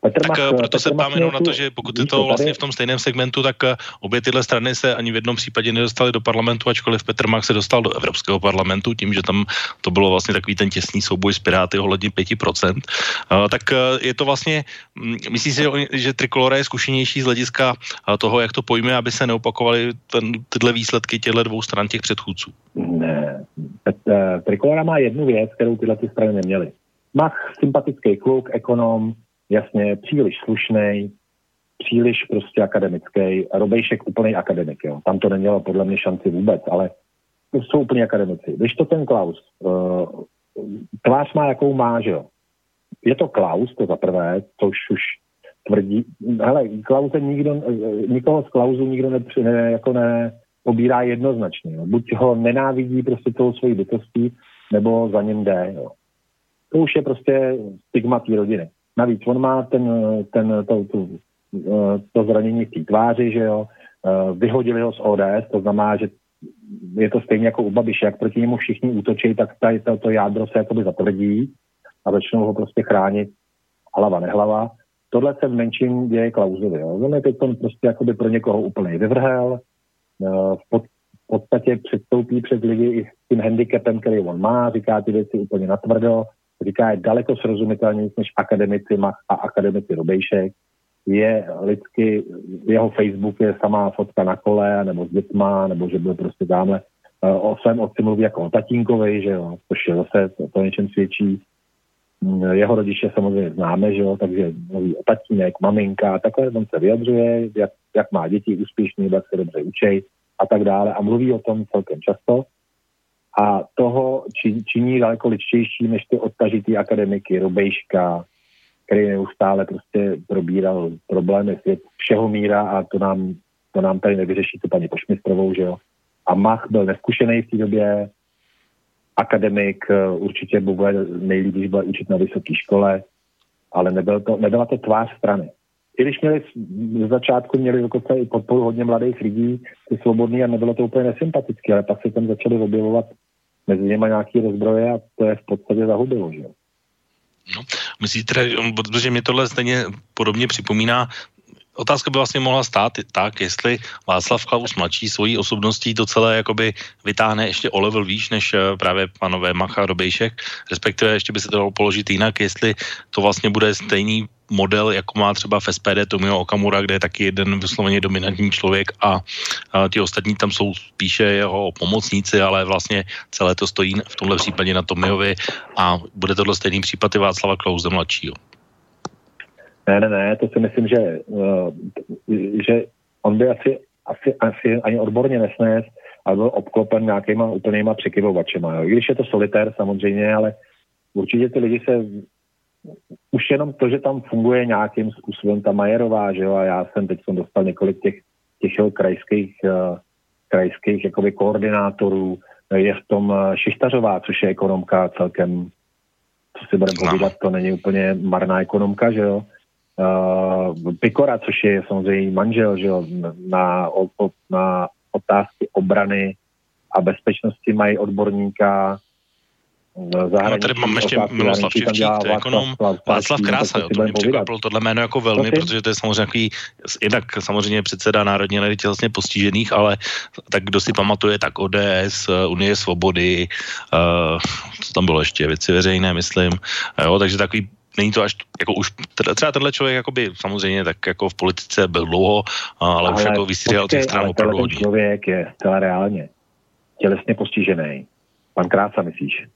Petr tak Mach, eh, proto Petr se ptám jenom na to, že pokud je to vlastně v tom stejném segmentu, tak eh, obě tyhle strany se ani v jednom případě nedostaly do parlamentu, ačkoliv Petr Mach se dostal do Evropského parlamentu, tím, že tam to bylo vlastně takový ten těsný souboj s Piráty ohledně 5%. Uh, tak je to vlastně, um, myslíš si, že Trikolora je zkušenější z hlediska toho, jak to pojme, aby se neopakovaly ten, tyhle výsledky těchto dvou stran těch předchůdců? Ne. Trikolora má jednu věc, kterou tyhle ty strany neměly Mach, sympatický kluk, ekonom, jasně, příliš slušný, příliš prostě akademický. Robejšek úplný akademik, jo. Tam to nemělo podle mě šanci vůbec, ale to jsou úplně akademici. Když to ten Klaus, uh, tvář má, jakou má, že jo. Je to Klaus, to za prvé, což už tvrdí, hele, Klause nikdo, nikoho z Klausu nikdo ne, ne, jako ne, pobírá jednoznačně. Jo. Buď ho nenávidí prostě tou svojí bytostí, nebo za ním jde. Jo to už je prostě stigma té rodiny. Navíc on má ten, ten, to, to, to zranění v té tváři, že jo, eh, vyhodili ho z ODS, to znamená, že je to stejně jako u Babiše, jak proti němu všichni útočí, tak tady to, to jádro se jakoby zatvrdí a začnou ho prostě chránit hlava nehlava. Tohle se v menším děje Klausovi. Jo. On je teď prostě jakoby pro někoho úplně vyvrhel, eh, v podstatě předstoupí před lidi i s tím handicapem, který on má, říká ty věci úplně natvrdo, říká, je daleko srozumitelnější než akademici Mach a akademici Robejšek. Je lidsky, jeho Facebook je samá fotka na kole, nebo s dětma, nebo že byl prostě tamhle eh, o svém otci mluví jako o tatínkovi, že jo, což je zase, to, to něčem svědčí. Mm, jeho rodiče samozřejmě známe, že jo, takže mluví o tatínek, maminka, a takhle on se vyjadřuje, jak, jak má děti úspěšný, jak se dobře učej a tak dále a mluví o tom celkem často a toho činí daleko ličtější než ty odtažitý akademiky Robejška, který neustále prostě probíral problémy svět všeho míra a to nám, to nám tady nevyřeší to paní Pošmistrovou, že jo. A Mach byl neskušený v té době, akademik, eh, určitě bude nejlíp, když byl učit na vysoké škole, ale nebyl to, nebyla to tvář strany. I když měli z začátku měli dokonce i podporu hodně mladých lidí, ty svobodný a nebylo to úplně nesympatické, ale pak se tam začaly objevovat mezi nimi nějaký rozbroje a to je v podstatě zahubilo, že. No, myslíte, protože mě tohle stejně podobně připomíná otázka by vlastně mohla stát tak, jestli Václav Klaus mladší svojí osobností to celé jakoby vytáhne ještě o level výš než eh, právě panové Macha Robejšek, respektive ještě by se to dalo položit jinak, jestli to vlastně bude stejný model, jako má třeba v SPD Tomio Okamura, kde je taky jeden vysloveně dominantní člověk a, a ti ostatní tam jsou spíše jeho pomocníci, ale vlastně celé to stojí v tomhle případě na Tomiovi a bude tohle stejný případ i Václava Klauze mladšího. Ne, ne, ne, to si myslím, že, uh, že on by asi, asi, asi ani odborně nesnes, ale byl obklopen nějakýma úplnýma překyvovačema. Jo. I když je to solitér samozřejmě, ale určitě ty lidi se už jenom to, že tam funguje nějakým způsobem ta Majerová, že jo, a já jsem teď jsem dostal několik těch, těch jo, krajských, uh, krajských jakoby koordinátorů, je v tom uh, Šištařová, což je ekonomka celkem, co si budeme povídat, to není úplně marná ekonomka, že jo. Uh, Pikora, což je samozřejmě manžel, že jo, na, na otázky obrany a bezpečnosti mají odborníka, No, tady mám ještě Miloslav Ševčík, to je ekonom. Václav Krása, jo, to mě překvapilo tohle jméno jako velmi, protože to je samozřejmě takový, jednak samozřejmě předseda Národní rady tělesně postižených, ale tak kdo si pamatuje, tak ODS, eh, Unie svobody, uh, co tam bylo ještě, věci veřejné, myslím, jo, takže takový není to až, jako už, třeba tenhle člověk, jakoby, samozřejmě, tak jako v politice byl dlouho, ale, ale už jako vystřídal těch stran opravdu hodně. člověk je zcela reálně tělesně postižený. Pan Krása, myslíš?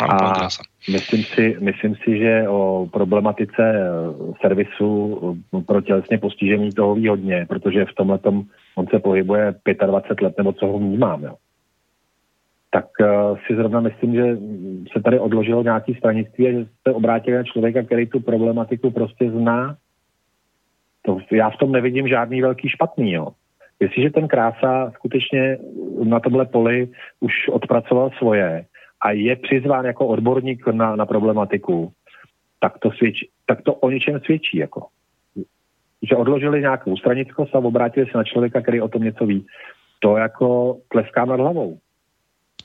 A myslím si, myslím si, že o problematice eh, servisu eh, pro tělesně postižený toho ví hodně, protože v tomhle on se pohybuje 25 let, nebo co ho vnímám. Jo. tak uh, si zrovna myslím, že se tady odložilo nějaký stranictví a že se obrátili na člověka, který tu problematiku prostě zná. To, já v tom nevidím žádný velký špatný, jo. Jestliže ten krása skutečně na tomhle poli už odpracoval svoje a je přizván jako odborník na, na problematiku, tak to, svědčí, tak to o něčem svědčí. Jako. Že odložili nějakou stranickost a obrátili se na člověka, který o tom něco ví. To jako tleskám nad hlavou.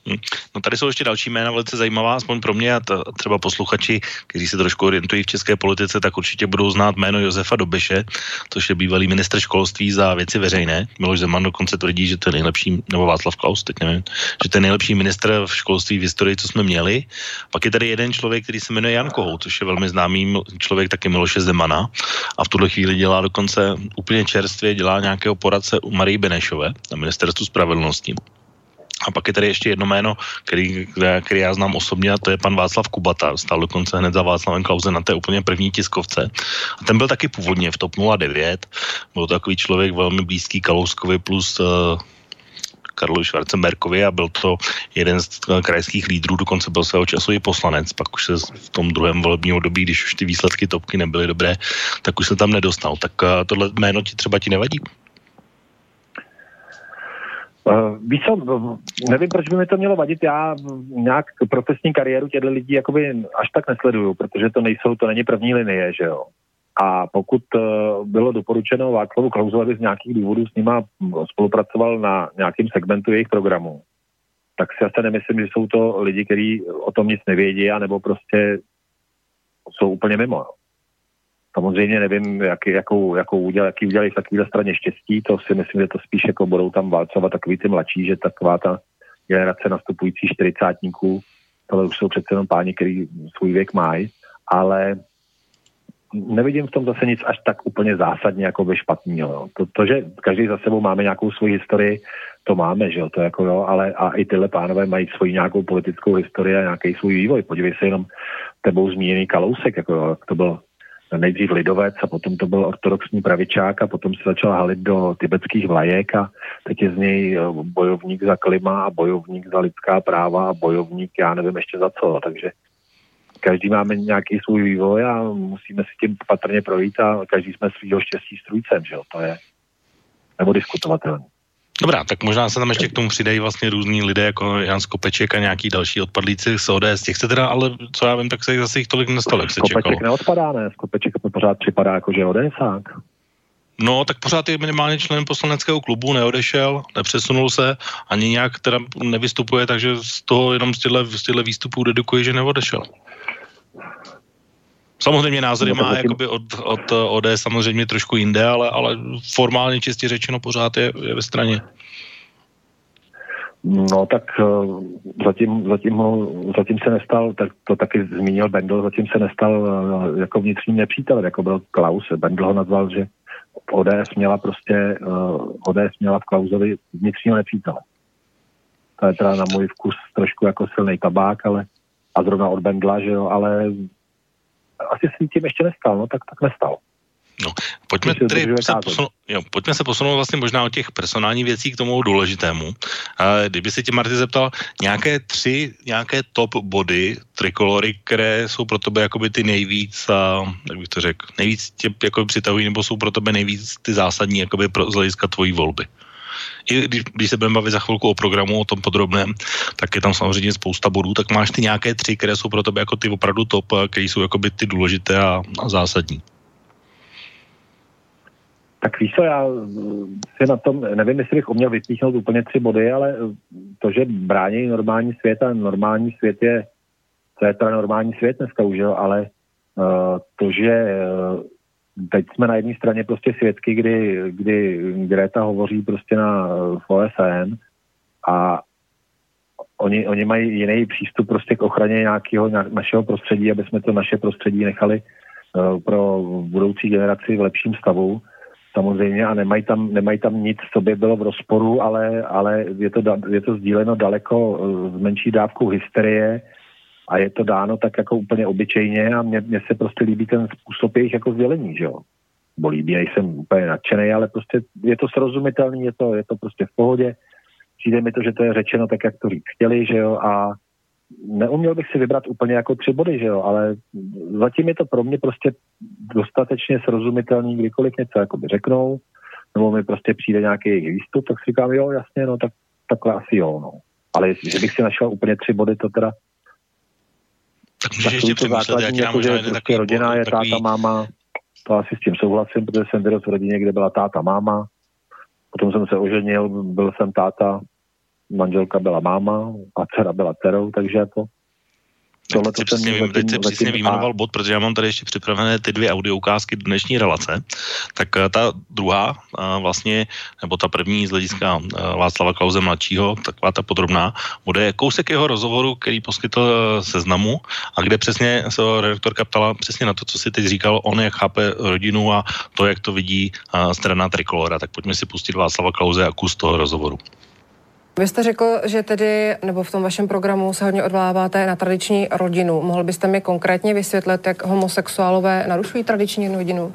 Hm. No tady jsou ještě další jména velice zajímavá, aspoň pro mě a to, třeba posluchači, kteří se trošku orientují v české politice, tak určitě budou znát jméno Josefa Dobeše, což je bývalý ministr školství za věci veřejné. Miloš Zeman dokonce tvrdí, že to je nejlepší, nebo Václav Klaus, teď nevím, že to je nejlepší ministr v školství v historii, co jsme měli. Pak je tady jeden člověk, který se jmenuje Jan Kohou, což je velmi známý člověk taky Miloše Zemana a v tuhle chvíli dělá dokonce úplně čerstvě, dělá nějakého poradce u Marie Benešové na ministerstvu spravedlnosti. A pak je tady ještě jedno jméno, který, který já znám osobně, a to je pan Václav Kubata. Stál dokonce hned za Václavem Klausem na té úplně první tiskovce. A ten byl taky původně v TOP 09. Byl takový člověk velmi blízký Kalouskovi plus uh, Karlu Schwarzenberkovi a byl to jeden z krajských lídrů, dokonce byl svého času i poslanec, pak už se v tom druhém volebním období, když už ty výsledky topky nebyly dobré, tak už se tam nedostal. Tak uh, tohle jméno ti třeba ti nevadí? Uh, víš co, nevím, proč by mi to mělo vadit, já nějak profesní kariéru těchto lidí jakoby až tak nesleduju, protože to nejsou, to není první linie, že jo. A pokud uh, bylo doporučeno Václavu Klausovi z nějakých důvodů s nima spolupracoval na nějakém segmentu jejich programu, tak si asi nemyslím, že jsou to lidi, kteří o tom nic nevědí, anebo prostě jsou úplně mimo. Jo. Samozřejmě nevím, jak, jakou, jakou udělali, jaký udělali v takové straně štěstí, to si myslím, že to spíš jako budou tam válcovat takový ty mladší, že taková ta generace nastupující čtyřicátníků, tohle už jsou přece jenom páni, který svůj věk mají, ale nevidím v tom zase nic až tak úplně zásadně jako ve špatného. To, to, že každý za sebou máme nějakou svoji historii, to máme, že jo, to jako jo, ale a i tyhle pánové mají svoji nějakou politickou historii a nějaký svůj vývoj. Podívej se jenom tebou zmíněný Kalousek, jako jo, jak to byl nejdřív lidovec a potom to byl ortodoxní pravičák a potom se začal halit do tibetských vlajek a teď je z něj eh, bojovník za klima a bojovník za lidská práva a bojovník, já nevím ještě za co, takže každý máme nějaký svůj vývoj a musíme si tím patrně projít a každý jsme svýho štěstí strůjcem, že jo, to je nebo diskutovatelné. Dobrá, tak možná se tam ještě k tomu přidají vlastně různí lidé, jako Jan Skopeček a nějaký další odpadlíci z ODS. Těch se teda, ale co já vím, tak se jich zase jich tolik nestalo, jak se Skopeček čekalo. neodpadá, ne? Skopeček pořád připadá jako, že ODSák. No, tak pořád je minimálně člen poslaneckého klubu, neodešel, nepřesunul se, ani nějak teda nevystupuje, takže z toho jenom z těchto výstupů dedukuje, že neodešel. Samozřejmě názory má jakoby od, od od samozřejmě trošku jinde, ale, ale formálně čistě řečeno pořád je, je ve straně. No tak uh, zatím, zatím, ho, zatím se nestal, tak to taky zmínil Bendel, zatím se nestal uh, jako vnitřní nepřítel, jako byl Klaus. Bendel ho nazval, že ODS měla prostě, ODS měla v Klausovi vnitřního nepřítele. To je teda na můj vkus trošku jako silný tabák, ale a zrovna od Bendla, že jo, ale asi si tím ještě nestal, no tak, tak nestal. No, pojďme, tedy se posunout, jo, pojďme se posunout vlastně možná od těch personálních věcí k tomu důležitému. A kdyby se tě Marty zeptal, nějaké tři, nějaké top body trikolory, které jsou pro tebe jakoby ty nejvíc, a, jak bych to řekl, nejvíc tě jakoby přitahují, nebo jsou pro tebe nejvíc ty zásadní jakoby pro, z hlediska tvojí volby? I když, když se budeme bavit za chvilku o programu, o tom podrobném, tak je tam samozřejmě spousta bodů, tak máš ty nějaké tři, které jsou pro tebe jako ty opravdu top, které jsou jako by ty důležité a, a zásadní. Tak víš co, já si na tom, nevím, jestli bych uměl vypíchnout úplně tři body, ale to, že brání normální svět a normální svět je, to je teda normální svět dneska už, jo, ale uh, to, že uh, teď jsme na jedné straně prostě svědky, kdy, kdy Greta hovoří prostě na OSN a oni, oni mají jiný přístup prostě k ochraně nějakého našeho prostředí, aby jsme to naše prostředí nechali uh, pro budoucí generaci v lepším stavu. Samozřejmě a nemají tam, nemají tam nic, co by bylo v rozporu, ale, ale je, to, je to sdíleno daleko s menší dávkou hysterie, a je to dáno tak jako úplně obyčejně a mně, mně se prostě líbí ten způsob jejich jako sdělení, že jo. Bo líbí, nejsem úplně nadšený, ale prostě je to srozumitelný, je to, je to prostě v pohodě. přijde mi to, že to je řečeno tak, jak to říct chtěli, že jo, a neuměl bych si vybrat úplně jako tři body, že jo, ale zatím je to pro mě prostě dostatečně srozumitelný, kdykoliv něco jakoby řeknou, nebo mi prostě přijde nějaký jejich výstup, tak si říkám, jo, jasně, no, tak takhle asi jo, no. Ale že bych si našel úplně tři body, to teda... Tak můžeš ještě přemýšlet, jak jako, že prostě takový rodina je takový... táta, máma, to asi s tím souhlasím, protože jsem vyrost v rodině, kde byla táta, máma, potom jsem se oženil, byl jsem táta, manželka byla máma a dcera byla dcerou, takže jako Tohle teď přesně, vím, teď přesně vyjmenoval bod, protože já mám tady ještě připravené ty dvě audio ukázky dnešní relace. Tak eh, ta druhá eh, vlastně, nebo ta první z hlediska eh, Václava Klauze mladšího, taková ta podrobná, bude kousek jeho rozhovoru, který poskytl seznamu a kde přesně se redaktorka ptala přesně na to, co si teď říkal, on jak chápe rodinu a to, jak to vidí strana Trikolora. Tak pojďme si pustit Václava Klauze a kus toho rozhovoru. Vy jste řekl, že tedy, nebo v tom vašem programu se hodně odvoláváte na tradiční rodinu. Mohl byste mi konkrétně vysvětlit, jak homosexuálové narušují tradiční rodinu?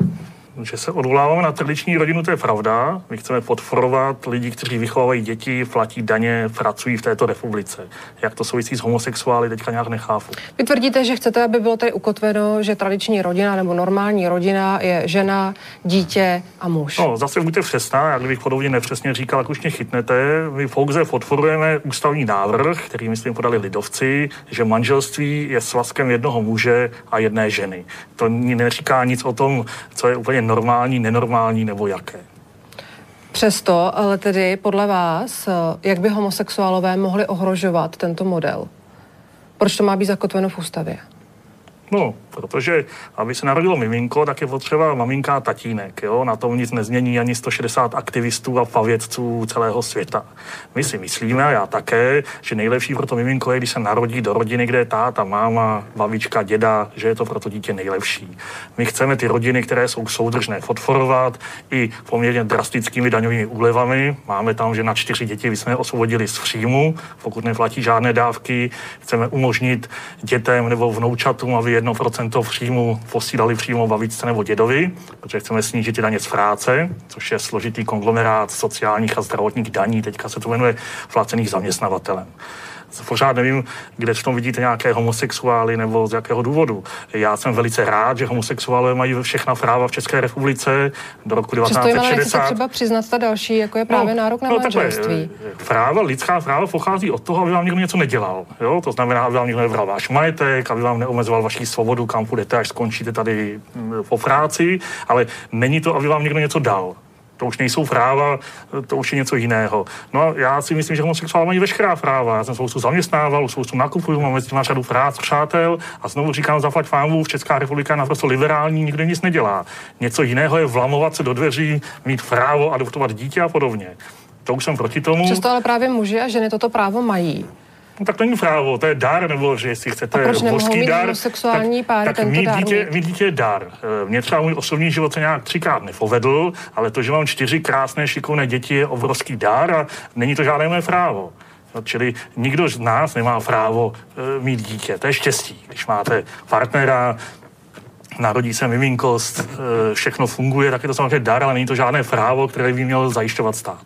Že se odvoláváme na tradiční rodinu, to je pravda. My chceme podporovat lidi, kteří vychovávají děti, platí daně, pracují v této republice. Jak to souvisí s homosexuály, teďka nějak nechápu. Vy tvrdíte, že chcete, aby bylo tady ukotveno, že tradiční rodina nebo normální rodina je žena, dítě a muž. No, zase buďte přesná, jak kdybych podobně nepřesně říkal, jak už mě chytnete. My pouze podporujeme ústavní návrh, který, myslím, podali lidovci, že manželství je svazkem jednoho muže a jedné ženy. To neříká nic o tom, co je úplně normální, nenormální nebo jaké. Přesto, ale tedy podle vás, jak by homosexuálové mohli ohrožovat tento model? Proč to má být zakotveno v ústavě? No, protože aby se narodilo miminko, tak je potřeba maminka a tatínek. Jo? Na tom nic nezmění ani 160 aktivistů a pavědců celého světa. My si myslíme, a já také, že nejlepší pro to miminko je, když se narodí do rodiny, kde je táta, máma, babička, děda, že je to pro to dítě nejlepší. My chceme ty rodiny, které jsou soudržné, podporovat i poměrně drastickými daňovými úlevami. Máme tam, že na čtyři děti jsme osvobodili z příjmu, pokud neplatí žádné dávky. Chceme umožnit dětem nebo vnoučatům, aby 1% příjmu posílali přímo babičce nebo dědovi, protože chceme snížit daně z práce, což je složitý konglomerát sociálních a zdravotních daní, teďka se to jmenuje placených zaměstnavatelem pořád nevím, kde v tom vidíte nějaké homosexuály nebo z jakého důvodu. Já jsem velice rád, že homosexuálové mají všechna práva v České republice do roku 1960. Přesto třeba přiznat ta další, jako je právě no, nárok na no, manželství. Takhle, práva, lidská práva pochází od toho, aby vám někdo něco nedělal. Jo? To znamená, aby vám někdo nebral váš majetek, aby vám neomezoval vaši svobodu, kam půjdete, až skončíte tady mm, po práci, ale není to, aby vám někdo něco dal to už nejsou práva, to už je něco jiného. No a já si myslím, že homosexuálové mají veškerá práva. Já jsem spoustu zaměstnával, spoustu nakupuju, mám mezi řadu prác, přátel a znovu říkám, zaplať fámu, v Česká republika je naprosto liberální, nikdo nic nedělá. Něco jiného je vlamovat se do dveří, mít právo adoptovat dítě a podobně. To už jsem proti tomu. Přesto ale právě muži a ženy toto právo mají. No, tak to není právo, to je dar, nebo že jestli chcete a proč božský dar, sexuální tak, páry tak mít, dítě, mít dítě je dar. Eh, Mně třeba můj osobní život se nějak třikrát nepovedl, ale to, že mám čtyři krásné, šikovné děti, je obrovský dar a není to žádné mé právo. No, čili nikdo z nás nemá právo e, mít dítě. To je štěstí. Když máte partnera, narodí se miminkost, e, všechno funguje, tak je to samozřejmě dar, ale není to žádné právo, které by měl zajišťovat stát.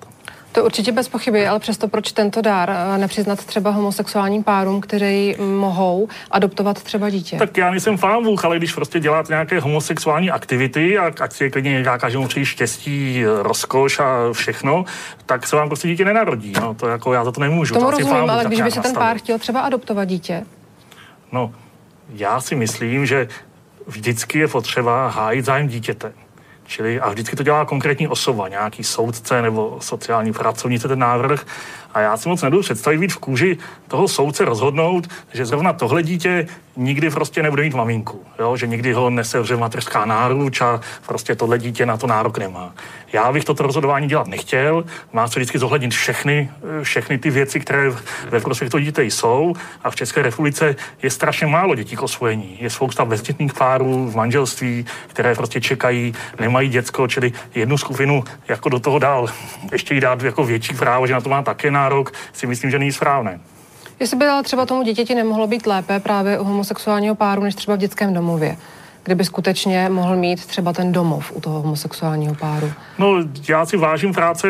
To určitě bez pochyby, ale přesto proč tento dár eh, nepřiznat třeba homosexuálním párům, kteří mohou adoptovat třeba dítě? Tak já nejsem Bůh, ale když prostě děláte nějaké homosexuální aktivity a ať si je klidně nějaká každému přeji štěstí, rozkoš a všechno, tak se vám prostě dítě nenarodí. No, to jako já za to nemůžu. Tomu to rozumím, Bůh, ale když by si ten pár chtěl třeba adoptovat dítě? No, já si myslím, že vždycky je potřeba hájit zájem dítěte. Čili a vždycky to dělá konkrétní osoba, nějaký soudce nebo sociální pracovnice ten návrh. A já si moc nebudu představit být v kůži toho soudce rozhodnout, že zrovna tohle dítě nikdy prostě nebude mít maminku, jo? že nikdy ho nesevře mateřská náruč a prostě tohle dítě na to nárok nemá. Já bych toto rozhodování dělat nechtěl, má se vždycky zohlednit všechny, všechny ty věci, které ve prospěch toho dítěte jsou a v České republice je strašně málo dětí k osvojení. Je spousta bezdětných párů v manželství, které prostě čekají, nemají děcko, čili jednu skupinu jako do toho dál ještě jí dát jako větší právo, že na to má také nárok, si myslím, že není správné. Jestli by ale třeba tomu dítěti nemohlo být lépe právě u homosexuálního páru, než třeba v dětském domově. kdyby skutečně mohl mít třeba ten domov u toho homosexuálního páru? No, já si vážím práce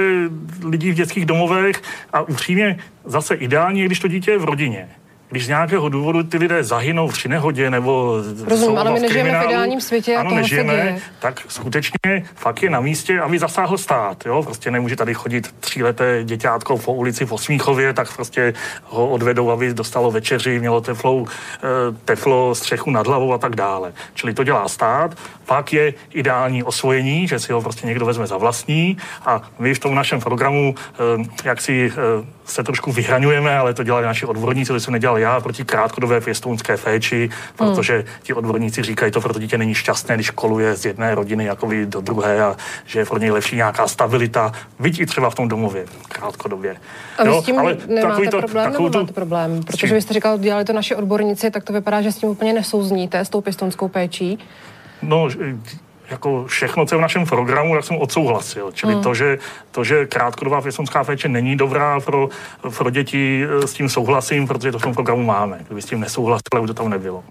lidí v dětských domovech a upřímně zase ideálně, když to dítě je v rodině když z nějakého důvodu ty lidé zahynou při nehodě nebo Rozumím, ale my nežijeme v ideálním světě ano, nežijeme, tak skutečně fakt je na místě, aby zasáhl stát. Jo? Prostě nemůže tady chodit tříleté děťátko po ulici v Osmíchově, tak prostě ho odvedou, aby dostalo večeři, mělo teflou, eh, teflo, střechu nad hlavou a tak dále. Čili to dělá stát. Pak je ideální osvojení, že si ho prostě někdo vezme za vlastní a my v tom našem programu, eh, jak si eh, se trošku vyhraňujeme, ale to dělají naši odborníci, to jsem nedělal já proti krátkodobé pěstounské féči, protože hmm. ti odborníci říkají, to pro dítě není šťastné, když koluje z jedné rodiny jako do druhé a že je pro něj lepší nějaká stabilita, vidí třeba v tom domově krátkodobě. A vy s tím ale nemáte to, problém, nebo máte problém? Protože vy jste říkal, dělali to naši odborníci, tak to vypadá, že s tím úplně nesouzníte, s tou pěstounskou péčí. No, jako všechno, co je v našem programu, tak jsem odsouhlasil. Čili hmm. to, že, to, že krátkodobá pěstounská péče není dobrá pro, pro děti, eh, s tím souhlasím, protože to v tom programu máme. Kdyby s tím nesouhlasil, už to tam nebylo.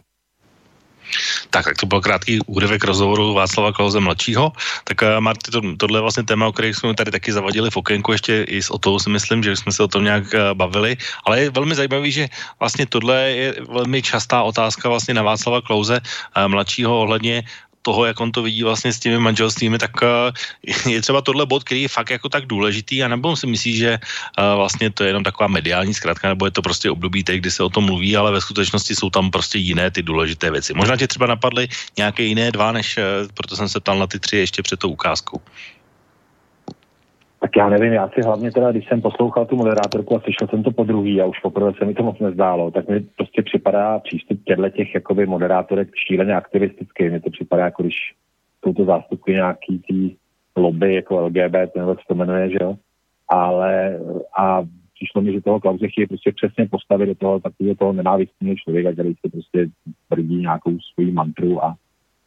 Tak, tak to byl krátký úryvek rozhovoru Václava Klauze mladšího. Tak uh, Marty, to, tohle je vlastně téma, o kterých jsme tady taky zavadili v okénku, ještě i s o toho si myslím, že jsme se o tom nějak uh, bavili, ale je velmi zajímavý, že vlastně tohle je velmi častá otázka vlastně na Václava Klauze mladšího ohledně toho, jak on to vidí vlastně s těmi manželstvími, tak eh, je třeba tohle bod, který je fakt jako tak důležitý a nebo si myslí, že eh, vlastně to je jenom taková mediální zkrátka, nebo je to prostě období teď, kdy se o tom mluví, ale ve skutečnosti jsou tam prostě jiné ty důležité věci. Možná tě třeba napadly nějaké jiné dva, než eh, proto jsem se ptal na ty tři ještě před tou ukázkou. Tak já nevím, já si hlavně teda, když jsem poslouchal tu moderátorku a slyšel jsem to po druhý a už poprvé se mi to moc nezdálo, tak mi prostě připadá přístup těchto těch jakoby moderátorek šíleně aktivistický. Mně to připadá, jako když jsou to zástupky nějaký tý lobby, jako LGBT, nebo co to jmenuje, že jo. Ale a přišlo mi, že toho Klauze chtějí prostě přesně postavit do toho takového toho nenávistného člověka, který se prostě tvrdí nějakou svoji mantru a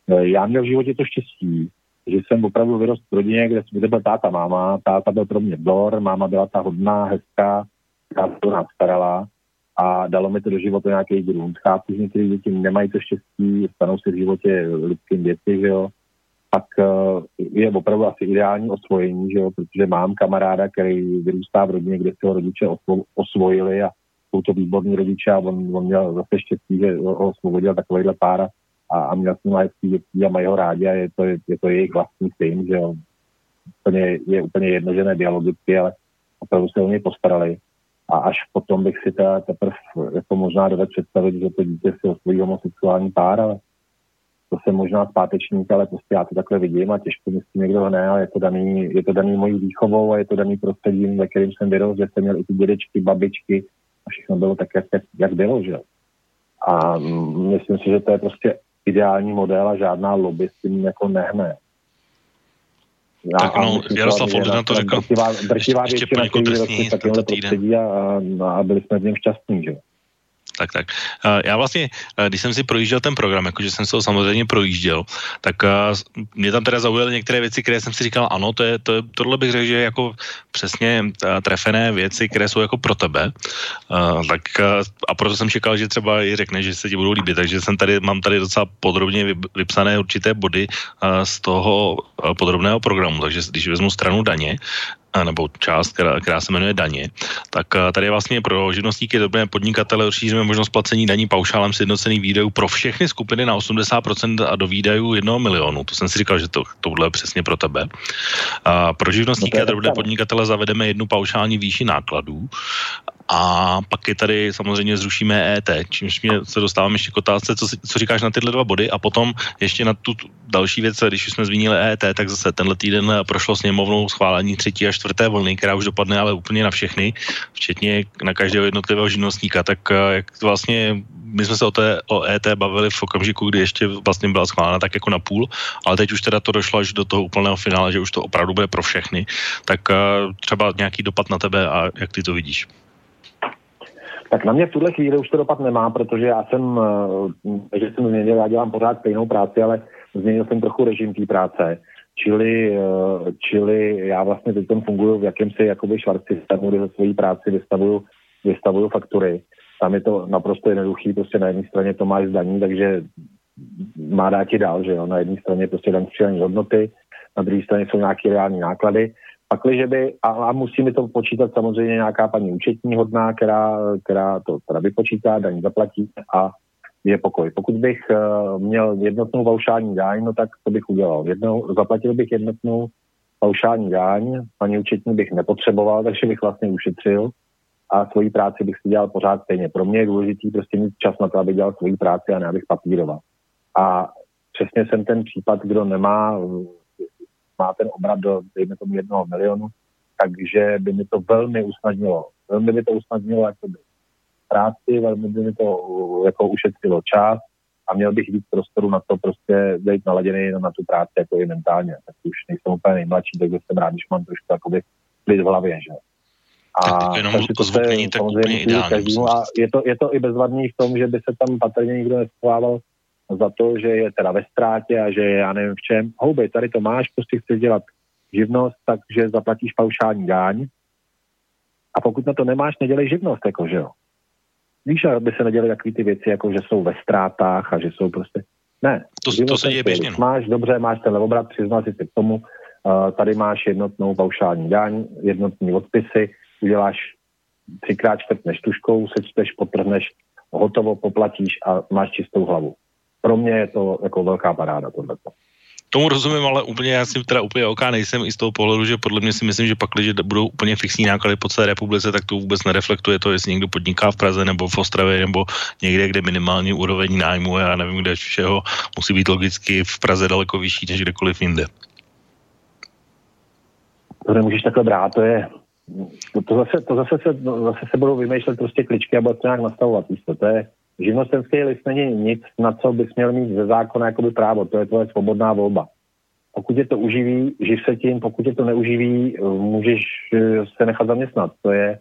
e, já měl v životě to štěstí, že jsem opravdu vyrost v rodině, kde, kde byl táta, máma. Táta byl pro mě vzor, máma byla ta hodná, hezká, která se to nás starala a dalo mi to do života nějaký grunt. Chápu, že některé děti nemají to štěstí, stanou se v životě lidským děti, že jo, tak uh, je opravdu asi ideální osvojení, že jo, protože mám kamaráda, který vyrůstá v rodině, kde si ho rodiče osvo- osvojili a jsou to výborní rodiče a on, on měl zase štěstí, že ho osvobodil takovýhle pára a, a měl jsem hezký dětí a mají ho rádi a je to, je, je to jejich vlastní syn, že jo. Úplně, je úplně jedno, že ne biologicky, ale opravdu se o něj postarali. A až potom bych si teda teprve jako možná dovedl představit, že to dítě si osvojí homosexuální pár, ale to jsem možná zpátečník, ale prostě já to takhle vidím a těžko mi s tím někdo ne, ale je to daný, je to daný mojí výchovou a je to daný prostředím, ve kterém jsem vyrostl, že jsem měl i ty dědečky, babičky a všechno bylo tak, jak, jak bylo, že A myslím si, že to je prostě ideální model a žádná lobby s tím jako nehne. Já, tak no, Jaroslav Oldena to řekl. Drtivá, drtivá ještě, ještě většina, který rostou prostředí a, a, byli jsme v něm šťastní, že? Tak, tak. Já vlastně, když jsem si projížděl ten program, jakože jsem se ho samozřejmě projížděl, tak mě tam teda zaujaly některé věci, které jsem si říkal, ano, to je, to je, tohle bych řekl, že je jako přesně trefené věci, které jsou jako pro tebe. Tak a proto jsem čekal, že třeba i řekne, že se ti budou líbit, takže jsem tady, mám tady docela podrobně vypsané určité body z toho podrobného programu, takže když vezmu stranu daně, nebo část, která, která se jmenuje daně, tak tady je vlastně pro živnostníky dobré podnikatele rozšíříme možnost placení daní paušálem sjednocených výdajů pro všechny skupiny na 80% a do výdajů 1 milionu. To jsem si říkal, že to, tohle je přesně pro tebe. A pro živnostníky no a drobné podnikatele zavedeme jednu paušální výši nákladů a pak je tady samozřejmě zrušíme ET, čímž mě se dostávám ještě k otázce, co, co říkáš na tyhle dva body a potom ještě na tu další věc, když jsme zmínili ET, tak zase tenhle týden prošlo sněmovnou schválení třetí a čtvrté vlny, která už dopadne ale úplně na všechny, včetně na každého jednotlivého živnostníka, tak eh, jak vlastně my jsme se o, té, o ET bavili v okamžiku, kdy ještě vlastně byla schválena tak jako na půl, ale teď už teda to došlo až do toho úplného finále, že už to opravdu bude pro všechny. Tak eh, třeba nějaký dopad na tebe a jak ty to vidíš? Tak na mě v tuhle chvíli už to dopad nemá, protože já jsem, eh, že jsem změnil, já dělám pořád stejnou práci, ale změnil jsem trochu režim té práce. Čili, eh, čili já vlastně teď funguju v jakémsi jakoby švart systému, kde za svojí práci vystavuju, vystavuju faktury. Tam je to naprosto jednoduchý, prostě na jedné straně to máš zdaní, takže má dát ti dál, že jo. Na jedné straně prostě daň z hodnoty, na druhé straně jsou nějaké reální náklady. Pakliže by, a, a musí mi to počítat samozřejmě nějaká paní účetní hodná, která, která to teda vypočítá, daň zaplatí a je pokoj. Pokud bych uh, měl jednotnou paušální daň, no tak to bych udělal. Jednou, zaplatil bych jednotnou paušální daň, paní účetní bych nepotřeboval, takže bych vlastně ušetřil a svoji práci bych si dělal pořád stejně. Pro mě je důležitý prostě mít čas na to, aby dělal svoji práci a ne abych papíroval. A přesně jsem ten případ, kdo nemá, má ten obrat do, dejme tomu, jednoho milionu, takže by mi to velmi usnadnilo. Velmi by to usnadnilo jakoby, práci, velmi by mi to jako ušetřilo čas a měl bych víc prostoru na to prostě být naladěný na tu práci jako i mentálně. Tak už nejsem úplně nejmladší, takže jsem rád, když mám trošku jakoby klid v hlavě, že a tak jenom to zvuk není tak úplně ideální. A je to, je to i bezvadný v tom, že by se tam patrně nikdo neschovával za to, že je teda ve ztrátě a že je, já nevím v čem. Houby, tady to máš, prostě chceš dělat živnost, takže zaplatíš paušální daň. A pokud na to nemáš, nedělej živnost, jako že jo. Víš, aby se nedělaly takové ty věci, jako že jsou ve ztrátách a že jsou prostě... Ne. To, to se děje běžně. No. Máš, dobře, máš ten levobrat, přiznal si se k tomu, uh, tady máš jednotnou paušální daň, jednotní odpisy, uděláš třikrát čtvrtneš tuškou, sečteš, potrhneš, hotovo, poplatíš a máš čistou hlavu. Pro mě je to jako velká paráda tohle. Tomu rozumím, ale úplně já si teda úplně oká nejsem i z toho pohledu, že podle mě si myslím, že pak, když budou úplně fixní náklady po celé republice, tak to vůbec nereflektuje to, jestli někdo podniká v Praze nebo v Ostravě nebo někde, kde minimální úroveň nájmu, já nevím, kde všeho musí být logicky v Praze daleko vyšší než kdekoliv jinde. To nemůžeš takhle brát, to je, to, to, zase, to zase, se, no, zase se budou vymýšlet prostě kličky a bude to nějak nastavovat. Víš to, to je, živnostenský list není nic, na co bys měl mít ze zákona jakoby právo, to je tvoje svobodná volba. Pokud je to uživí, živ se tím, pokud je to neuživí, můžeš eh, se nechat zaměstnat. To je,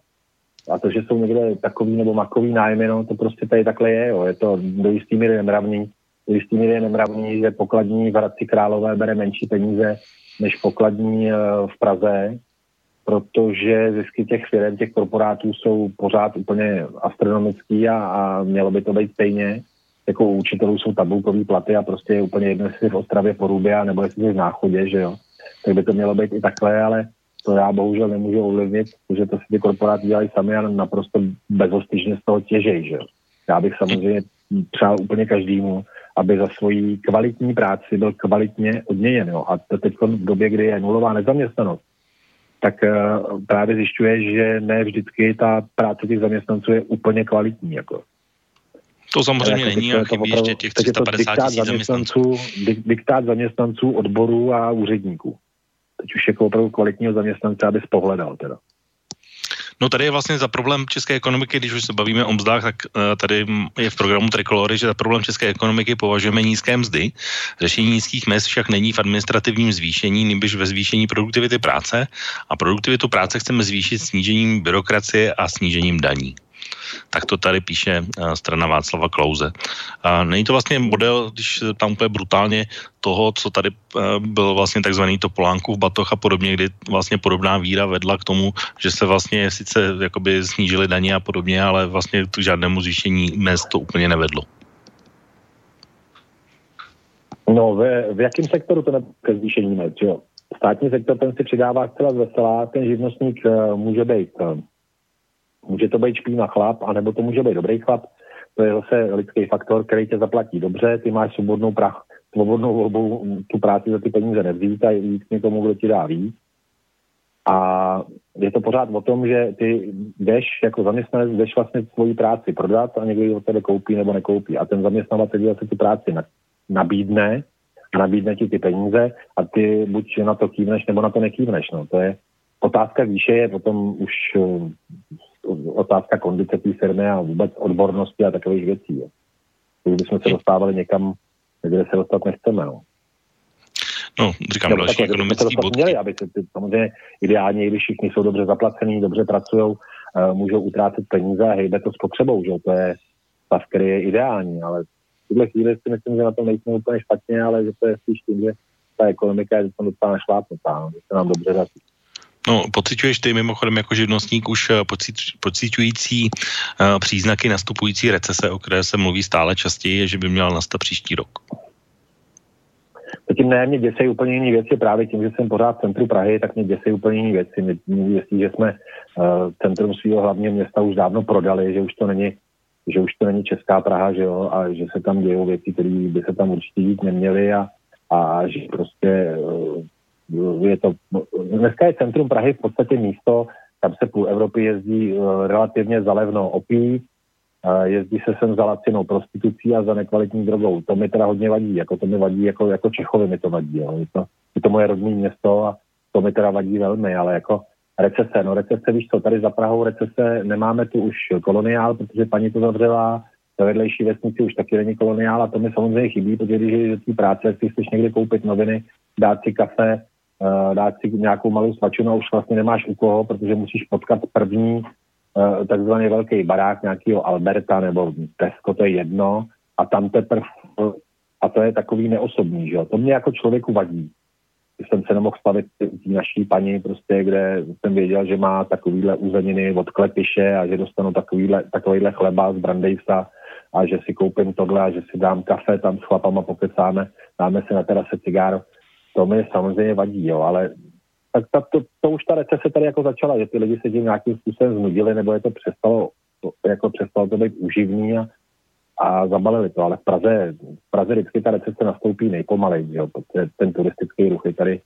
a to, že jsou někde takový nebo makový nájmy, no, to prostě tady takhle je, jo. je to do jistý míry nemravný, do jistý míry je nemravný, že pokladní v Hradci Králové bere menší peníze než pokladní eh, v Praze, protože zisky těch firm, těch korporátů jsou pořád úplně astronomický a, a mělo by to být stejně. Jako u učitelů jsou tabulkové platy a prostě je úplně jedno, jestli v Ostravě, Porubě, nebo jestli v Náchodě, že jo. Tak by to mělo být i takhle, ale to já bohužel nemůžu ovlivnit, protože to si ty korporáty dělají sami a naprosto bezostyžně z toho těžej, že jo. Já bych samozřejmě přál úplně každému, aby za svoji kvalitní práci byl kvalitně odměněn. Jo. A to teď v době, kdy je nulová nezaměstnanost, tak eh, právě zjišťuje, že ne vždycky ta práce těch zaměstnanců je úplně kvalitní. Jako. To samozřejmě jako není, a chybí ještě těch 350 tisíc zaměstnanců. Diktát zaměstnanců, odborů a úředníků. Teď už jako opravdu kvalitního zaměstnance, aby spohledal teda. No tady je vlastně za problém české ekonomiky, když už se bavíme o mzdách, tak uh, tady je v programu Trikolory, že za problém české ekonomiky považujeme nízké mzdy. Řešení nízkých mest však není v administrativním zvýšení, nebož ve zvýšení produktivity práce a produktivitu práce chceme zvýšit snížením byrokracie a snížením daní. Tak to tady píše eh, strana Václava Klauze. A není to vlastně model, když tam úplně brutálně toho, co tady eh, byl vlastně takzvaný Topolánkův batoh a podobně, kdy vlastně podobná víra vedla k tomu, že se vlastně sice jakoby snížily daně a podobně, ale vlastně k žádnému zvýšení mest to úplně nevedlo. No, ve, v jakém sektoru to nebude ke zvýšení mest, jo? Státní sektor ten si přidává zcela veselá, ten živnostník uh, může být uh, Může to být špína chlap, anebo to může být dobrý chlap. To je zase lidský faktor, který tě zaplatí dobře, ty máš svobodnou, prach, svobodnou volbu tu práci za ty peníze nevzít a jít k někomu, kdo ti dá víc. A je to pořád o tom, že ty jdeš jako zaměstnanec, jdeš vlastně svoji práci prodat a někdo ji od tebe koupí nebo nekoupí. A ten zaměstnavatel zase tu práci nabídne, nabídne ti ty peníze a ty buď na to kývneš nebo na to nekývneš. No. To je otázka výše, je potom už otázka kondice té firmy a vůbec odbornosti a takových věcí. Jo. Jsme se dostávali někam, kde se dostat nechceme. No. No, říkám, další takhle, ekonomický bod. Měli, aby se, samozřejmě ideálně, když všichni jsou dobře zaplacení, dobře pracují, uh, můžou utrácet peníze a hejbe to spotřebou, že to je stav, který je ideální, ale v tuhle chvíli si myslím, že na tom nejsme úplně špatně, ale že to je spíš tím, že ta ekonomika je tam docela našlápnutá, no, že se nám dobře daří. No, pocituješ ty mimochodem jako živnostník už eh, pocit, pocitující uh, příznaky nastupující recese, o které se mluví stále častěji, že by měla nastat příští rok? Zatím ne, mě děsej úplně jiný věci, právě tím, že jsem pořád v centru Prahy, tak mě děsej úplně jiný věci. Mě, mě děsí, že jsme uh, centrum svého hlavního města už dávno prodali, že už to není že už to není Česká Praha, že jo, a že se tam dějou věci, které by se tam určitě dít neměly a, a že prostě uh, je to, dneska je centrum Prahy v podstatě místo, tam se půl Evropy jezdí uh, relativně zalevno opít, jezdí se sem za lacinou prostitucí a za nekvalitní drogou. To mi teda hodně vadí, jako to mi vadí, jako, jako Čechovi mi to vadí. Jo. Je, to, je to moje rodné město a to mi teda vadí velmi, ale jako recese, no recese, víš co, tady za Prahou recese nemáme tu už koloniál, protože paní to zavřela, ve vedlejší vesnici už taky není koloniál a to mi samozřejmě chybí, protože když je té práce, si chceš někde koupit noviny, dát si kafe, dát si nějakou malou svačinu už vlastně nemáš u koho, protože musíš potkat první Eh, takzvaný velký barák nějakého Alberta nebo Tesco, to je jedno, a tam teprve, a to je takový neosobní, že jo. To mě jako člověku vadí. Jsem se nemohl stavit tý naší paní, prostě, kde jsem věděl, že má takovýhle uzeniny od klepiše a že dostanu takovýhle, takovýhle chleba z Brandejsa a že si koupím tohle a že si dám kafe, tam s chlapama pokecáme, dáme si na terase cigár. To mi samozřejmě vadí, jo, ale tak ta, to, to už ta recese tady jako začala, že ty lidi se tím nějakým způsobem znudili, nebo je to přestalo, to, jako přestalo to být uživný a, a zabalili to, ale v Praze, v Praze vždycky ta recese nastoupí nejpomalej, jo, protože ten turistický ruch je tady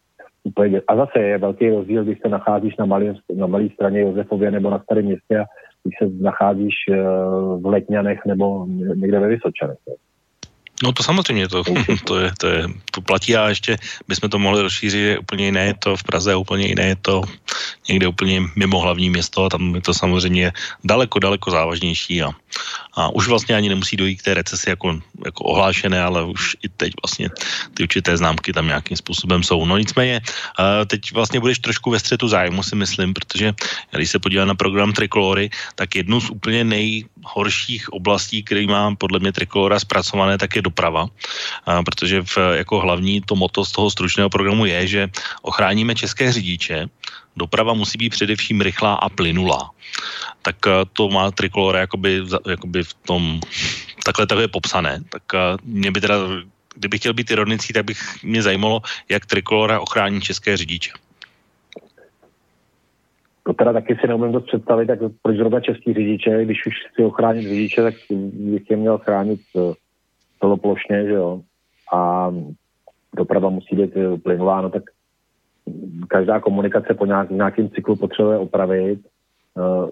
úplně, a zase je velký rozdíl, když se nacházíš na malé na malý straně Josefově nebo na starém městě a když se nacházíš uh, v Letňanech nebo někde ve Vysočanech. No to samozřejmě, to, to, je, to, je, to platí a ještě bychom to mohli rozšířit, úplně jiné je to v Praze, úplně jiné je to někde úplně mimo hlavní město a tam je to samozřejmě daleko, daleko závažnější a, a už vlastně ani nemusí dojít k té recesi jako, jako ohlášené, ale už i teď vlastně ty určité známky tam nějakým způsobem jsou. No nicméně, teď vlastně budeš trošku ve střetu zájmu, si myslím, protože když se podívám na program Trikolory, tak jednu z úplně nejhorších oblastí, který má podle mě Trikolora zpracované, tak je doprava, protože v, jako hlavní to moto z toho stručného programu je, že ochráníme české řidiče, doprava musí být především rychlá a plynulá. Tak eh, to má Trikolora jakoby, jakoby v tom, takhle to je popsané. Tak eh, mě by teda, kdybych chtěl být ironický, tak bych mě zajímalo, jak Trikolora ochrání české řidiče. To teda taky si neumím dost představit, tak proč zrovna český řidiče, když už chci ochránit řidiče, tak bych je měl chránit eh, celoplošně, že jo. A doprava musí být plynulá, no tak každá komunikace po nějak, nějakým cyklu potřebuje opravit. Uh,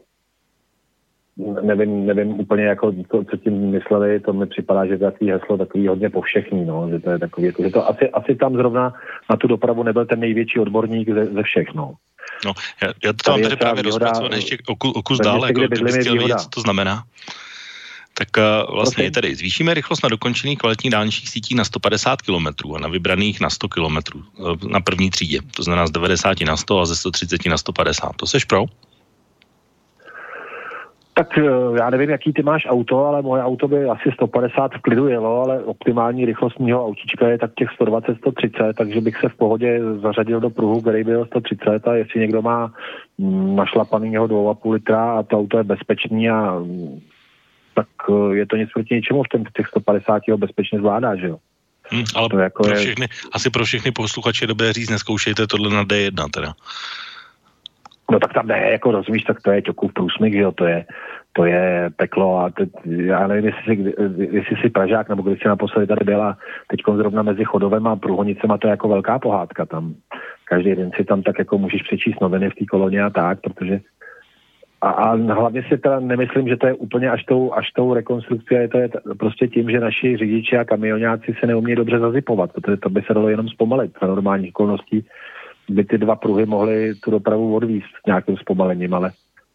nevím, nevím úplně, jako, to, co tím mysleli, to mi připadá, že to je takový heslo takový hodně povšechný, no, že to je takový, jako, že to asi, asi tam zrovna na tu dopravu nebyl ten největší odborník ze, ze všech, no. No, já, já to tam tady právě rozpracovat ještě o, o kus dál, jako, kdyby chtěl vidět, co to znamená tak uh, vlastně okay. tady zvýšíme rychlost na dokončených kvalitních dálničních sítí na 150 km a na vybraných na 100 km uh, na první třídě. To znamená z 90 na 100 a ze 130 na 150. To seš pro? Tak eh, já nevím, jaký ty máš auto, ale moje auto by asi 150 v klidu jelo, ale optimální rychlost mého autíčka je tak těch 120, 130, takže bych se v pohodě zařadil do pruhu, který byl 130 a jestli někdo má mm, našlapanýho 2,5 litra a to auto je bezpečný a mm, tak eh, je to něco proti něčemu v těch 150 ho bezpečně zvládá, že jo. Hmm, ale to jako pro všechny, je... asi pro všechny posluchače dobré říct, neskoušejte tohle na D1 teda. No tak tam ne, jako rozumíš, tak to je ťokův průsmyk, že jo, to je, to je peklo a teď, já nevím, jestli si, jestli si Pražák, nebo když jsi naposledy tady byla teď zrovna mezi Chodovem a Průhonicem a to je jako velká pohádka tam. Každý den si tam tak jako můžeš přečíst noviny v té koloně a tak, protože a, a hlavně si teda nemyslím, že to je úplně až tou, až tou rekonstrukcí, je to je prostě tím, že naši řidiči a kamionáci se neumí dobře zazipovat, protože to by se dalo jenom zpomalit za normálních okolností by ty dva pruhy mohly tu dopravu odvízt s nějakým zpomalením, ale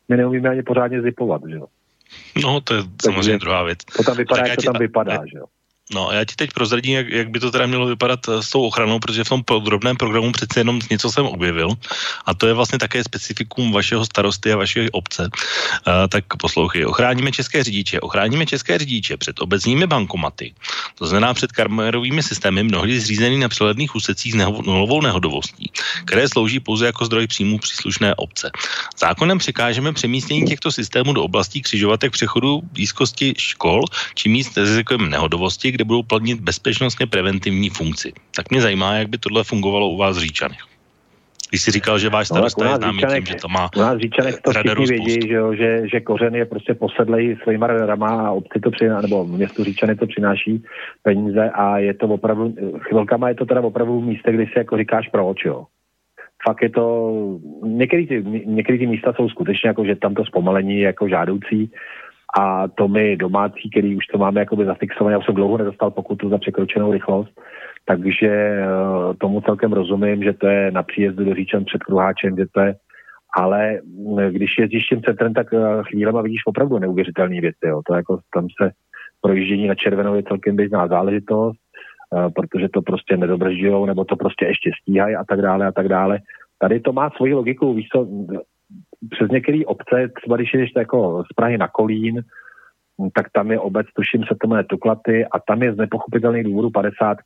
my neumíme ani pořádně zipovat, že jo. No, to je Takže samozřejmě druhá věc. To tam vypadá, jak to tam vypadá, že jo. No a já ti teď prozradím, jak, jak by to teda mělo vypadat eh, s tou ochranou, protože v tom podrobném programu přece jenom něco jsem objevil a to je vlastně také specifikum vašeho starosty a vaší obce. Uh, tak poslouchej, ochráníme české řidiče, ochráníme české řidiče před obecními bankomaty, to znamená před kamerovými systémy, mnohdy zřízený na přeledných úsecích s nulovou nehodovostí, které slouží pouze jako zdroj příjmu příslušné obce. Zákonem přikážeme přemístění těchto systémů do oblastí křižovatek přechodu blízkosti škol či míst s nehodovosti, kde budou plnit bezpečnostně preventivní funkci. Tak mě zajímá, jak by tohle fungovalo u vás v Říčanech. Když jsi říkal, že váš no, starosta no, je známý tím, že to má U nás Říčanek to všichni vědí, že, jo, že, že kořen je prostě posedlej svýma radarama a obci to přináší, nebo městu Říčany to přináší peníze a je to opravdu, chvilkama je to teda opravdu místě, kdy si jako říkáš proč, jo. Fakt je to, některé ty, některé ty místa jsou skutečně jako, že tam to zpomalení je jako žádoucí, a to my domácí, který už to máme jakoby zafixované, já jsem dlouho nedostal pokutu za překročenou rychlost, takže eh, tomu celkem rozumím, že to je na příjezdu do Říčan před Kruháčem, že to je ale eh, když jezdíš tím centrem, tak eh, chvílema vidíš opravdu neuvěřitelné věci. Jo. To jako tam se projíždění na červenou je celkem běžná záležitost, protože to prostě nedobržujou, nebo to prostě ještě stíhají a tak dále a tak dále. Tady to má svoji logiku, víš co, přes některé obce, třeba když jdeš jako z Prahy na Kolín, tak tam je obec, tuším se to jmenuje Tuklaty, a tam je z nepochopitelných důvodů 50,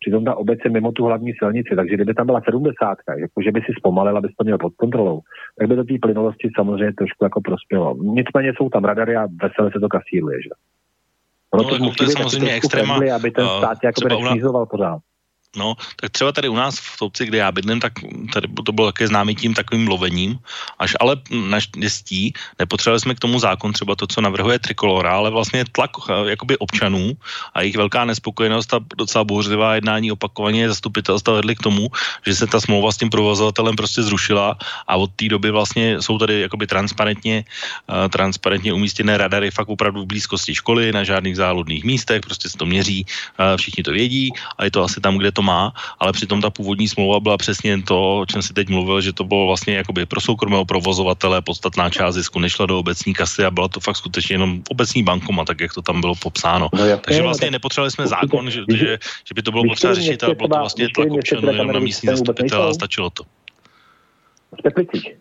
přitom ta obec je mimo tu hlavní silnici, takže kdyby tam byla 70, jakože by si zpomalil, aby to měl pod kontrolou, tak by do té plynulosti samozřejmě trošku jako prospělo. Nicméně jsou tam radary a veselé se to kasíruje, že? Ono no, to musí je samozřejmě extréma, aby ten stát uh, pořád. No, tak třeba tady u nás v Toupci, kde já bydlím, tak tady to bylo také známý tím takovým lovením, až ale naštěstí nepotřebovali jsme k tomu zákon, třeba to, co navrhuje Trikolora, ale vlastně tlak eh, jakoby občanů a jejich velká nespokojenost a docela bouřlivá jednání opakovaně zastupitelstva vedly k tomu, že se ta smlouva s tím provozovatelem prostě zrušila a od té doby vlastně jsou tady jakoby transparentně, uh, transparentně umístěné radary fakt opravdu v blízkosti školy, na žádných záludných místech, prostě se to měří, uh, všichni to vědí a je to asi tam, kde to má, ale přitom ta původní smlouva byla přesně to, o čem si teď mluvil, že to bylo vlastně jakoby pro soukromého provozovatele podstatná část zisku nešla do obecní kasy a byla to fakt skutečně jenom obecní bankoma, tak jak to tam bylo popsáno. No, Takže vlastně nepotřebovali jsme zákon, že, že, že by to bylo potřeba řešit, ale bylo to vlastně tlak občanů jenom na místní zastupitel a stačilo to. V Teplicích.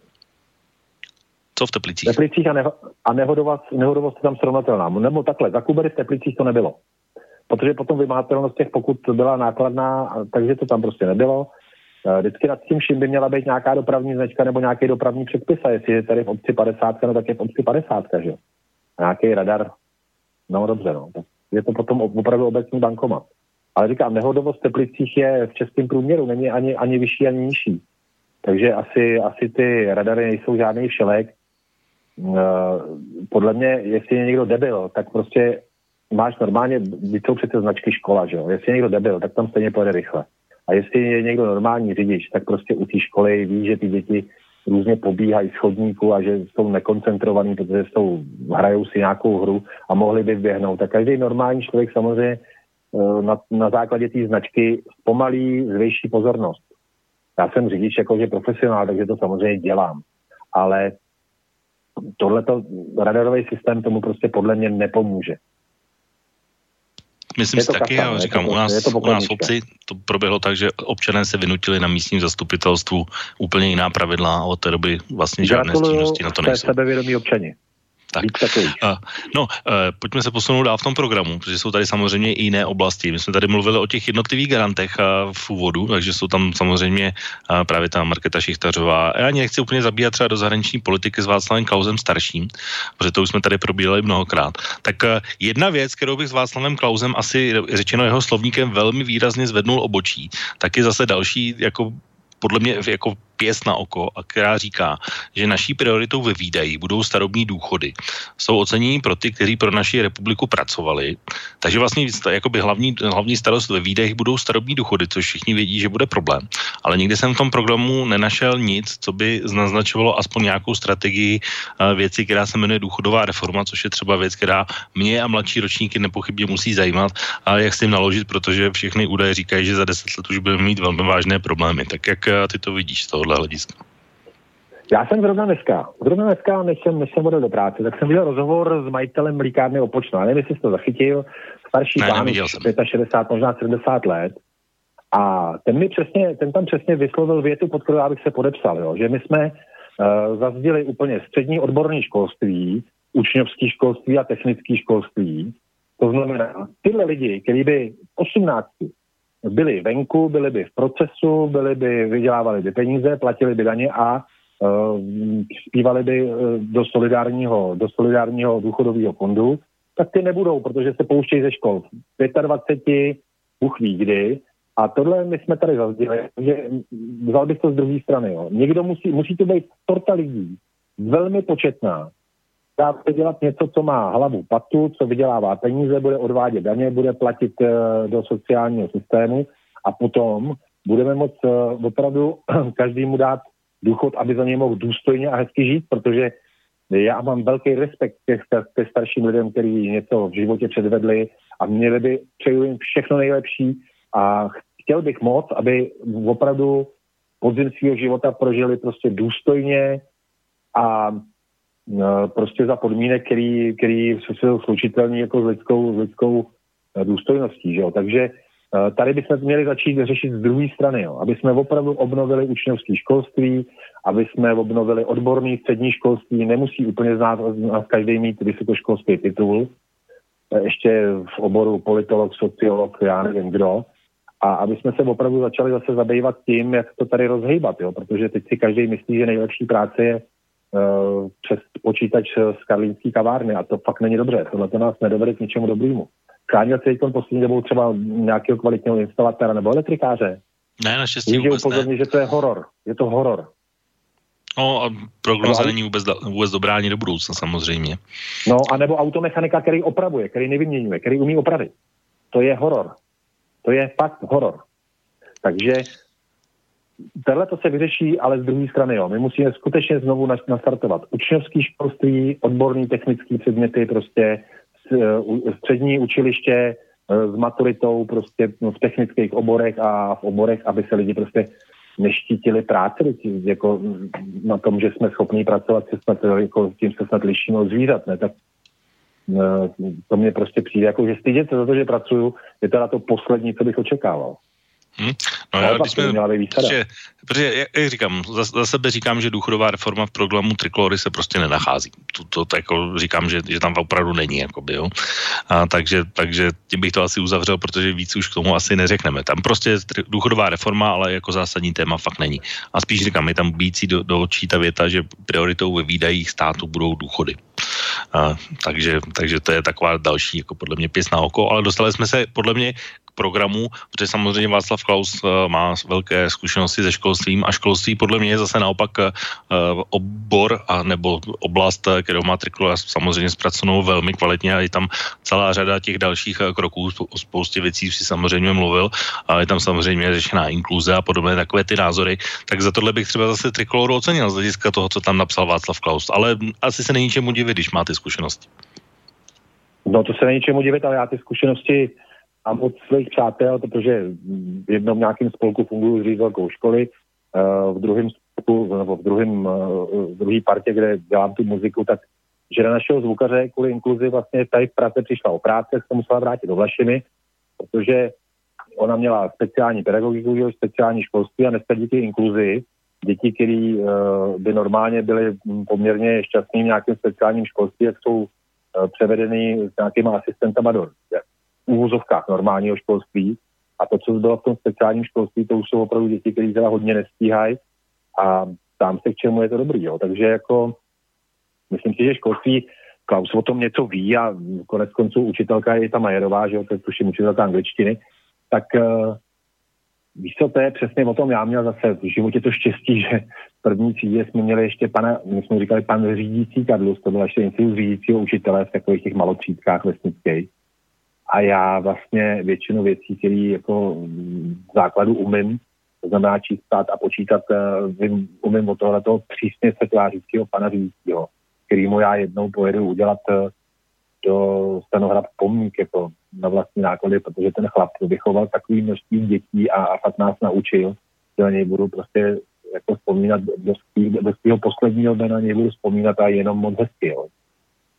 Co v Teplicích? V Teplicích a, neho, a nehodovost, nehodovost tam srovnatelná. Nebo takhle, za Kubery v Teplicích to nebylo protože potom vymahatelnost těch pokud byla nákladná, takže to tam prostě nebylo. E, vždycky nad tím vším by měla být nějaká dopravní značka nebo nějaký dopravní předpis a jestli je tady v obci 50, no tak je v obci 50, že A nějaký radar, no dobře, no. Je to potom opravdu obecní bankomat. Ale říkám, nehodovost v Teplicích je v českém průměru, není ani, ani vyšší, ani nižší. Takže asi, asi ty radary nejsou žádný všelek. E, podle mě, jestli je někdo debil, tak prostě máš normálně, vy jsou přece značky škola, že jo? Jestli je někdo debil, tak tam stejně pojede rychle. A jestli je někdo normální řidič, tak prostě u té školy ví, že ty děti různě pobíhají z chodníku a že jsou nekoncentrovaní, protože jsou, hrajou si nějakou hru a mohli by vběhnout. Tak každý normální člověk samozřejmě eh, na, na základě té značky zpomalí, zvětší pozornost. Já jsem řidič jakože profesionál, takže to samozřejmě dělám. Ale tohleto radarový systém tomu prostě podle mě nepomůže. Myslím si taky, já říkám, u nás, u nás v obci to proběhlo tak, že občané se vynutili na místním zastupitelstvu úplně jiná pravidla a od té doby vlastně žádné stížnosti na to nejsou. sebevědomí občani. Tak. Uh, no, uh, pojďme se posunout dál v tom programu, protože jsou tady samozřejmě i jiné oblasti. My jsme tady mluvili o těch jednotlivých garantech uh, v úvodu, takže jsou tam samozřejmě právě ta Marketa Šichtařová. Já ani nechci úplně zabíjat třeba do zahraniční politiky s Václavem Klausem starším, protože to už jsme tady probírali mnohokrát. Tak jedna věc, kterou bych s Václavem Klausem asi řečeno jeho slovníkem velmi výrazně zvednul obočí, tak je zase další jako podle mě jako pěst na oko a která říká, že naší prioritou ve výdaji budou starobní důchody. Jsou ocenění pro ty, kteří pro naši republiku pracovali. Takže vlastně jakoby hlavní, hlavní starost ve výdajích budou starobní důchody, což všichni vědí, že bude problém. Ale nikdy jsem v tom programu nenašel nic, co by naznačovalo aspoň nějakou strategii věci, která se jmenuje důchodová reforma, což je třeba věc, která mě a mladší ročníky nepochybně musí zajímat, a jak s tím naložit, protože všechny údaje říkají, že za deset let už budeme mít velmi vážné problémy. Tak jak ty to vidíš z toho tohohle hlediska? Já jsem zrovna dneska, zrovna dneska, než jsem, než jsem odjel do práce, tak jsem viděl rozhovor s majitelem mlíkárny Opočno. Já nevím, jestli jsi to zachytil, starší ne, pán, 65, možná 70 let. A ten mi přesně, ten tam přesně vyslovil větu, pod kterou já bych se podepsal, jo, že my jsme uh, zazděli úplně střední odborné školství, učňovský školství a technický školství. To znamená, tyhle lidi, kteří by 18 byli venku, byli by v procesu, byli by, vydělávali by peníze, platili by daně a uh, zpívali by uh, do solidárního, do solidárního důchodového fondu, tak ty nebudou, protože se pouštějí ze škol. 25, Bůh ví kdy. A tohle my jsme tady zazděli, že vzal bych to z druhé strany. Jo. Někdo musí, musí to být sorta lidí, velmi početná, dá se dělat něco, co má hlavu patu, co vydělává peníze, bude odvádět daně, bude platit uh, do sociálního systému a potom budeme moct uh, opravdu každému dát důchod, aby za něj mohl důstojně a hezky žít, protože já mám velký respekt těch, těch starším lidem, kteří něco v životě předvedli a měli by, přeju jim všechno nejlepší a chtěl bych moc, aby opravdu podzim svého života prožili prostě důstojně a prostě za podmínek, který, který jsou slučitelný jako s lidskou, s lidskou e, důstojností. Že jo? Takže Eh, tady bychom měli začít řešit z druhé strany, jo. aby jsme opravdu obnovili učňovské školství, aby jsme obnovili odborný střední školství, nemusí úplně znát, znát každý mít vysokoškolský titul, eh, ještě v oboru politolog, sociolog, já nevím kdo, a aby jsme se opravdu začali zase zabývat tím, jak to tady rozhýbat, jo? protože teď si každý myslí, že nejlepší práce je přes počítač z karlínský kavárny a to fakt není dobře, tohle to nás nedovede k ničemu dobrému. Scháněl si teď poslední dobou třeba nějakého kvalitního instalatéra nebo elektrikáře? Ne, naštěstí vůbec upozorně, ne. že to je horor. Je to horor. No a prognoza no, není vůbec, vůbec dobrá ani do budoucna samozřejmě. No a nebo automechanika, který opravuje, který nevyměňuje, který umí opravit. To je horor. To je fakt horor. Takže Tohle to se vyřeší, ale z druhé strany, jo. My musíme skutečně znovu nastartovat učňovský školství, odborný technický předměty, prostě Eh, střední učiliště eh, s maturitou prostě no, v technických oborech a v oborech, aby se lidi prostě neštítili práci, jako na tom, že jsme schopni pracovat, se snad, jako tím se snad lišíme od zvířat, ne? Tak eh, to mě prostě přijde, jako že stydět se za to, že pracuju, je teda to poslední, co bych očekával. Hmm. No, já, když jsme, protože, protože, jak říkám, za, za sebe říkám, že důchodová reforma v programu Triklory se prostě nenachází. To, to, to jako říkám, že, že tam opravdu není, jakoby, jo. A, takže, takže tím bych to asi uzavřel, protože víc už k tomu asi neřekneme. Tam prostě důchodová reforma, ale jako zásadní téma fakt není. A spíš říkám, je tam bící do, do očí ta věta, že prioritou ve výdajích státu budou důchody. A, takže, takže to je taková další, jako podle mě pěsná oko, ale dostali jsme se podle mě programů, protože samozřejmě Václav Klaus eh, má velké zkušenosti se školstvím a školství podle mě je zase naopak eh, obor a nebo oblast, eh, kterou má Trikula samozřejmě zpracovanou velmi kvalitně a je tam celá řada těch dalších kroků, o spoustě věcí si samozřejmě mluvil a je tam samozřejmě řešená inkluze a podobné takové ty názory, tak za tohle bych třeba zase Trikoloru ocenil z hlediska toho, co tam napsal Václav Klaus, ale asi se není čemu divit, když má ty zkušenosti. No to se není čemu divit, ale já ty zkušenosti mám od svých přátel, protože v jednom nějakém spolku funguji s ředitelkou školy, eh, v druhém spolku, nebo v druhém, eh, v druhé partě, kde dělám tu muziku, tak žena našeho zvukaře kvůli inkluzi vlastně tady v Praze přišla o práci, se musela vrátit do Vlašiny, protože ona měla speciální pedagogiku, speciální školství a dneska díky inkluzi děti, které uh, by normálně byly poměrně šťastní v nějakém speciálním školství, jak jsou převedeny s nějakýma asistentama do úvozovkách normálního školství. A to, co bylo v tom speciálním školství, to už jsou opravdu děti, které teda hodně nestíhají a tam se k čemu je to dobrý. Jo. Takže jako myslím si, že školství Klaus o tom něco ví a konec konců učitelka je ta Majerová, že jo, to je tuším učitelka angličtiny, tak uh, víš co, to je přesně o tom, já měl zase v životě to štěstí, že v první třídě jsme měli ještě pana, my jsme říkali pan řídící Kadlus, to byl ještě institut řídícího učitele v takových těch malotřídkách vesnických a já vlastně většinu věcí, které jako v základu umím, to znamená číst, ptát a počítat, eh, vím, umím od tohle toho přísně setvářícího pana řídícího, mu já jednou pojedu udělat eh, do stanohrad pomník jako na vlastní náklady, protože ten chlap vychoval takový množství dětí a, a fakt nás naučil, že na něj budu prostě jako vzpomínat do, do svého posledního dne na něj budu vzpomínat a jenom moc hezky. Jo.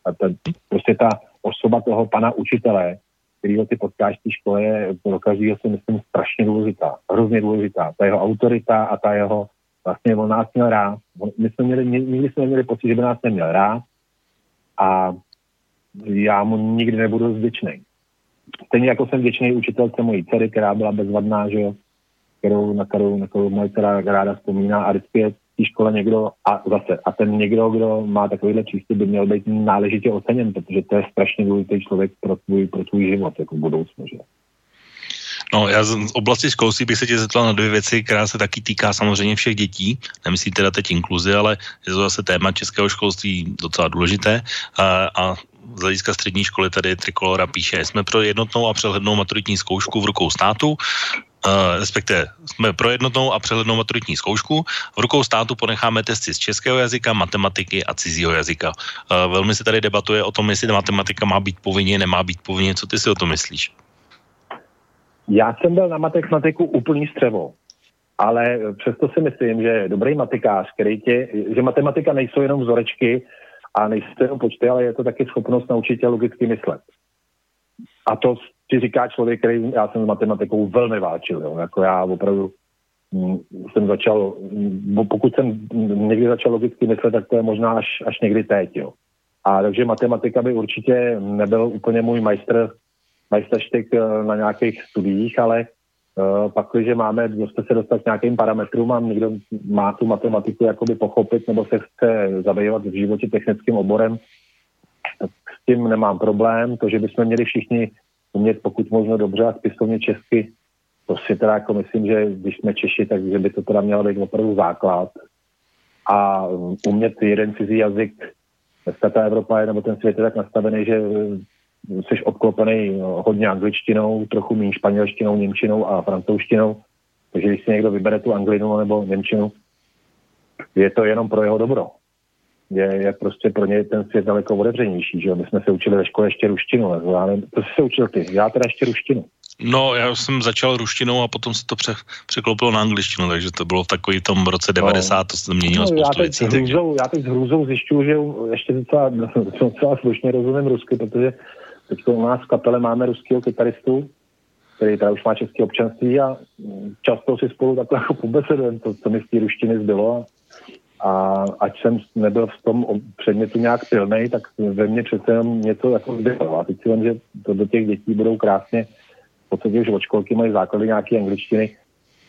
A ten, prostě ta osoba toho pana učitele, kterýho ty potkáš v té škole, je pro každého si myslím strašně důležitá, hrozně důležitá. Ta jeho autorita a ta jeho, vlastně on nás měl rád. My jsme měli, nikdy jsme měli pocit, že by nás neměl rád a já mu nikdy nebudu vděčný. Stejně jako jsem vděčný učitelce mojí dcery, která byla bezvadná, že jo, kterou, na, kterou, na kterou moje dcera ráda vzpomíná a vždycky té škole někdo a zase, a ten někdo, kdo má takovýhle přístup, by měl být náležitě oceněn, protože to je strašně důležitý člověk pro tvůj, pro tvůj život, jako budoucnu, že No, já z oblasti školství bych se tě zeptal na dvě věci, která se taky týká samozřejmě všech dětí. Nemyslím teda teď inkluzi, ale je to zase téma českého školství docela důležité. A, a z hlediska střední školy tady Trikolora píše, jsme pro jednotnou a přehlednou maturitní zkoušku v rukou státu, Uh, respektive jsme pro jednotnou a přehlednou maturitní zkoušku. V rukou státu ponecháme testy z českého jazyka, matematiky a cizího jazyka. Uh, velmi se tady debatuje o tom, jestli matematika má být povinně, nemá být povinně. Co ty si o tom myslíš? Já jsem byl na matematiku úplný střevo, ale přesto si myslím, že dobrý matikář, který tě, že matematika nejsou jenom vzorečky a nejsou jenom počty, ale je to taky schopnost naučit tě logicky myslet. A to ti říká člověk, který já jsem s matematikou velmi váčil. Jo. Jako já opravdu mm, jsem začal, mm, pokud jsem někdy začal logicky myslet, tak to je možná až, až někdy teď. Jo. A takže matematika by určitě nebyl úplně můj majstr, majsterštyk eh, na nějakých studiích, ale uh, pak, když máme prostě se dostat k nějakým parametrům a někdo má tu matematiku jakoby pochopit nebo se chce zabývat v životě technickým oborem, tak s tím nemám problém. To, že bychom měli všichni umět pokud možno dobře a spisovně česky, to si teda jako myslím, že když jsme Češi, tak že by to teda mělo být opravdu základ. A umět jeden cizí jazyk, dneska ta Evropa je, nebo ten svět je tak nastavený, že jsi obklopený hodně angličtinou, trochu méně španělštinou, němčinou a francouzštinou. Takže když si někdo vybere tu anglinu nebo němčinu, je to jenom pro jeho dobro je, je prostě pro ně ten svět daleko otevřenější, že My jsme se učili ve škole ještě ruštinu, nebo já nevím, to jsi se učil ty, já teda ještě ruštinu. No, já jsem začal ruštinou a potom se to pře, překlopilo na angličtinu, takže to bylo v takový tom roce 90, no. to se změnilo no, spoustu já věcí. Hrůzou, já teď s hrůzou zjišťuju, že ještě docela, docela slušně rozumím rusky, protože teď u nás v kapele máme ruského kytaristu, který teda už má české občanství a často si spolu takhle jako pobesedujeme, to, co mi z té ruštiny zbylo a a ať jsem nebyl v tom předmětu nějak pilnej, tak ve mně přece jenom něco jako zbylo. A teď si vím, že to do těch dětí budou krásně, v podstatě už od školky mají základy nějaké angličtiny,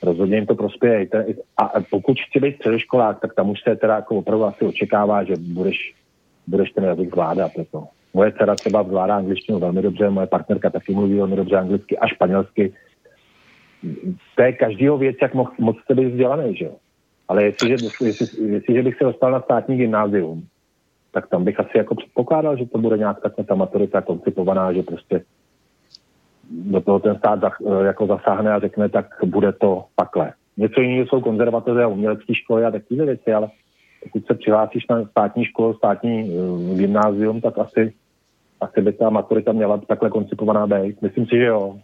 rozhodně jim to prospěje. A pokud chci být středoškolák, tak tam už se teda jako opravdu asi očekává, že budeš, budeš ten jazyk zvládat. Jako. Moje dcera třeba zvládá angličtinu velmi dobře, moje partnerka taky mluví velmi dobře anglicky a španělsky. To je každýho věc, jak moc, moc jste být vzdělaný, že jo? Ale jestliže, jestli, jestliže bych se dostal na státní gymnázium, tak tam bych asi jako předpokládal, že to bude nějak takhle ta maturita koncipovaná, že prostě do toho ten stát zach, jako zasáhne a řekne, tak bude to takhle. Něco jiného jsou konzervatoře a umělecké školy a takové věci, ale pokud se přihlásíš na státní školu, státní uh, gymnázium, tak asi, asi by ta maturita měla takhle koncipovaná být. Myslím si, že jo.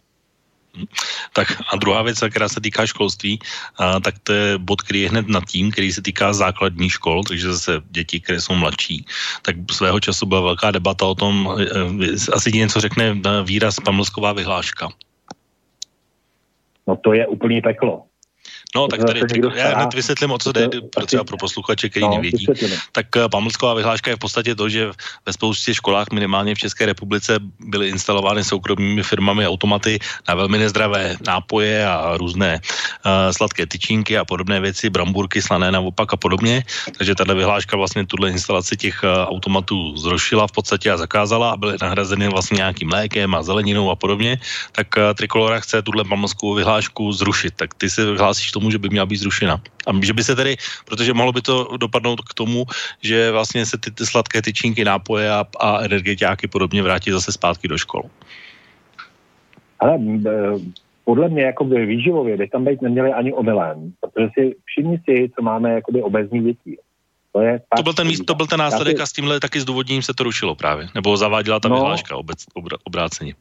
Tak a druhá věc, která se týká školství, a, tak to je bod, který je hned nad tím, který se týká základní škol, takže zase děti, které jsou mladší. Tak svého času byla velká debata o tom, e, e, asi něco řekne e, výraz pamlsková vyhláška. No to je úplný peklo. No, tak tady já hned vysvětlím, o co jde, pro třeba pro posluchače, který no, nevědí. Tak eh, pamlsková vyhláška je v podstatě to, že ve spoustě školách, minimálně v České republice, byly instalovány soukromými firmami automaty na velmi nezdravé nápoje a různé uh, sladké tyčinky a podobné věci, bramburky, slané naopak a podobně. Takže tato vyhláška vlastně tuhle instalaci těch uh, automatů zrušila v podstatě a zakázala a byly nahrazeny vlastně nějakým lékem a zeleninou a podobně. Tak uh, Trikolora chce tuhle pamlskovou vyhlášku zrušit. Tak ty se vyhlásíš tomu, že by měla být zrušena. A že by se tedy, protože mohlo by to dopadnout k tomu, že vlastně se ty, ty sladké tyčinky, nápoje a, a energetiáky podobně vrátí zase zpátky do škol. Ale podle mě jako by výživově by tam být neměli ani omylem, protože si všimni si, co máme jakoby obezní děti. To, je to, byl ten, to byl ten následek a s tímhle taky zdůvodněním se to rušilo právě, nebo zaváděla ta no, vyhláška obec, obráceně.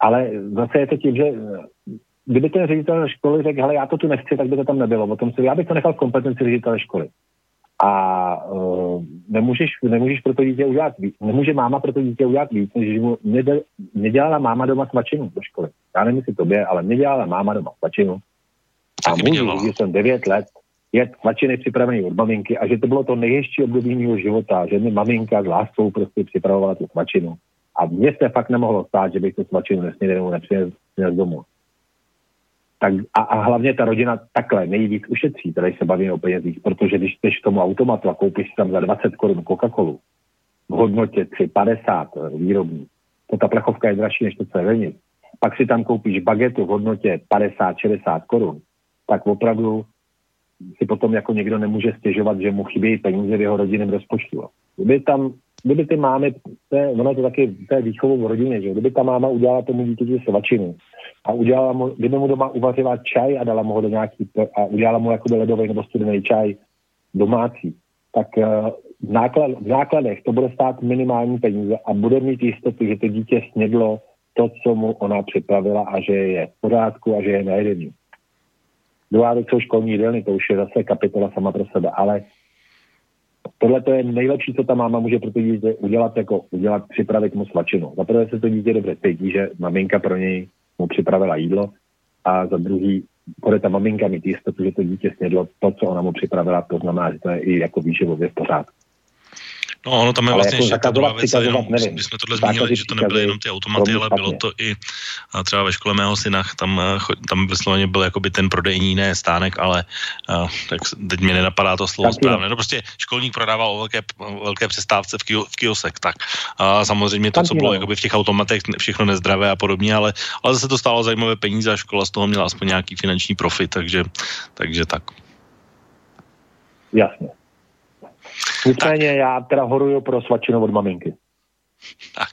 Ale zase je to tím, že kdyby ten ředitel školy řekl, hele, já to tu nechci, tak by to tam nebylo. O tom si, já bych to nechal v kompetenci ředitele školy. A uh, nemůžeš, nemůžeš pro to dítě udělat víc. Nemůže máma pro to dítě udělat víc, než mu mě, mě dělala máma doma svačinu do školy. Já nevím, jestli tobě, ale mě dělala máma doma svačinu. A můžu, že jsem 9 let, jet svačiny připravený od maminky a že to bylo to nejhezčí období mého života, že mi maminka s láskou prostě připravovala tu svačinu. A mně se fakt nemohlo stát, že bych tu svačinu nesnědl nepřinesl domů tak a, a hlavně ta rodina takhle nejvíc ušetří, tady se bavíme o penězích, protože když jdeš k tomu automatu a koupíš tam za 20 korun Coca-Colu v hodnotě 3,50 eh, výrobní, to ta plechovka je dražší než to, co je pak si tam koupíš bagetu v hodnotě 50-60 korun, tak opravdu si potom jako někdo nemůže stěžovat, že mu chybějí peníze v jeho rodinném rozpočtu. Kdyby tam, kdyby ty mámy, to je, ono to taky, to je výchovou v rodině, že kdyby ta máma udělala tomu dítěti svačinu, a udělala mu, kdyby mu doma uvařila čaj a dala mu ho do nějaký, a udělala mu jako ledový nebo studený čaj domácí, tak uh, v, náklad, v nákladech to bude stát minimální peníze a bude mít jistotu, že to dítě snědlo to, co mu ona připravila a že je v pořádku a že je najedený. Druhá věc jsou školní jídelny, to už je zase kapitola sama pro sebe, ale tohle to je nejlepší, co ta máma může pro to dítě udělat, jako udělat, připravit mu svačinu. Za prvé se to dítě dobře cítí, že maminka pro něj mu připravila jídlo a za druhý bude ta maminka mít jistotu, že to dítě snědlo to, co ona mu připravila, to znamená, že to je i jako výživově v pořádku. No, ono tam je vlastně jako ještě ta druhá věc, jenom, nevím. my jsme tohle zmínili, že to nebyly jenom ty automaty, ale bylo to i a třeba ve škole mého syna, tam, eh, tam vysloveně byl jakoby ten prodejní, ne stánek, ale a, tak teď mi nenapadá to slovo správně. No prostě školník prodával o velké, velké přestávce v, kio, v kiosek, tak. A samozřejmě to, co bylo jakoby v těch automatech, všechno nezdravé a podobně, ale, ale zase to stálo zajímavé peníze a škola z toho měla aspoň nějaký finanční profit, takže, takže tak. Jasně. Nicméně já teda horuju pro svačinu od maminky. Tak,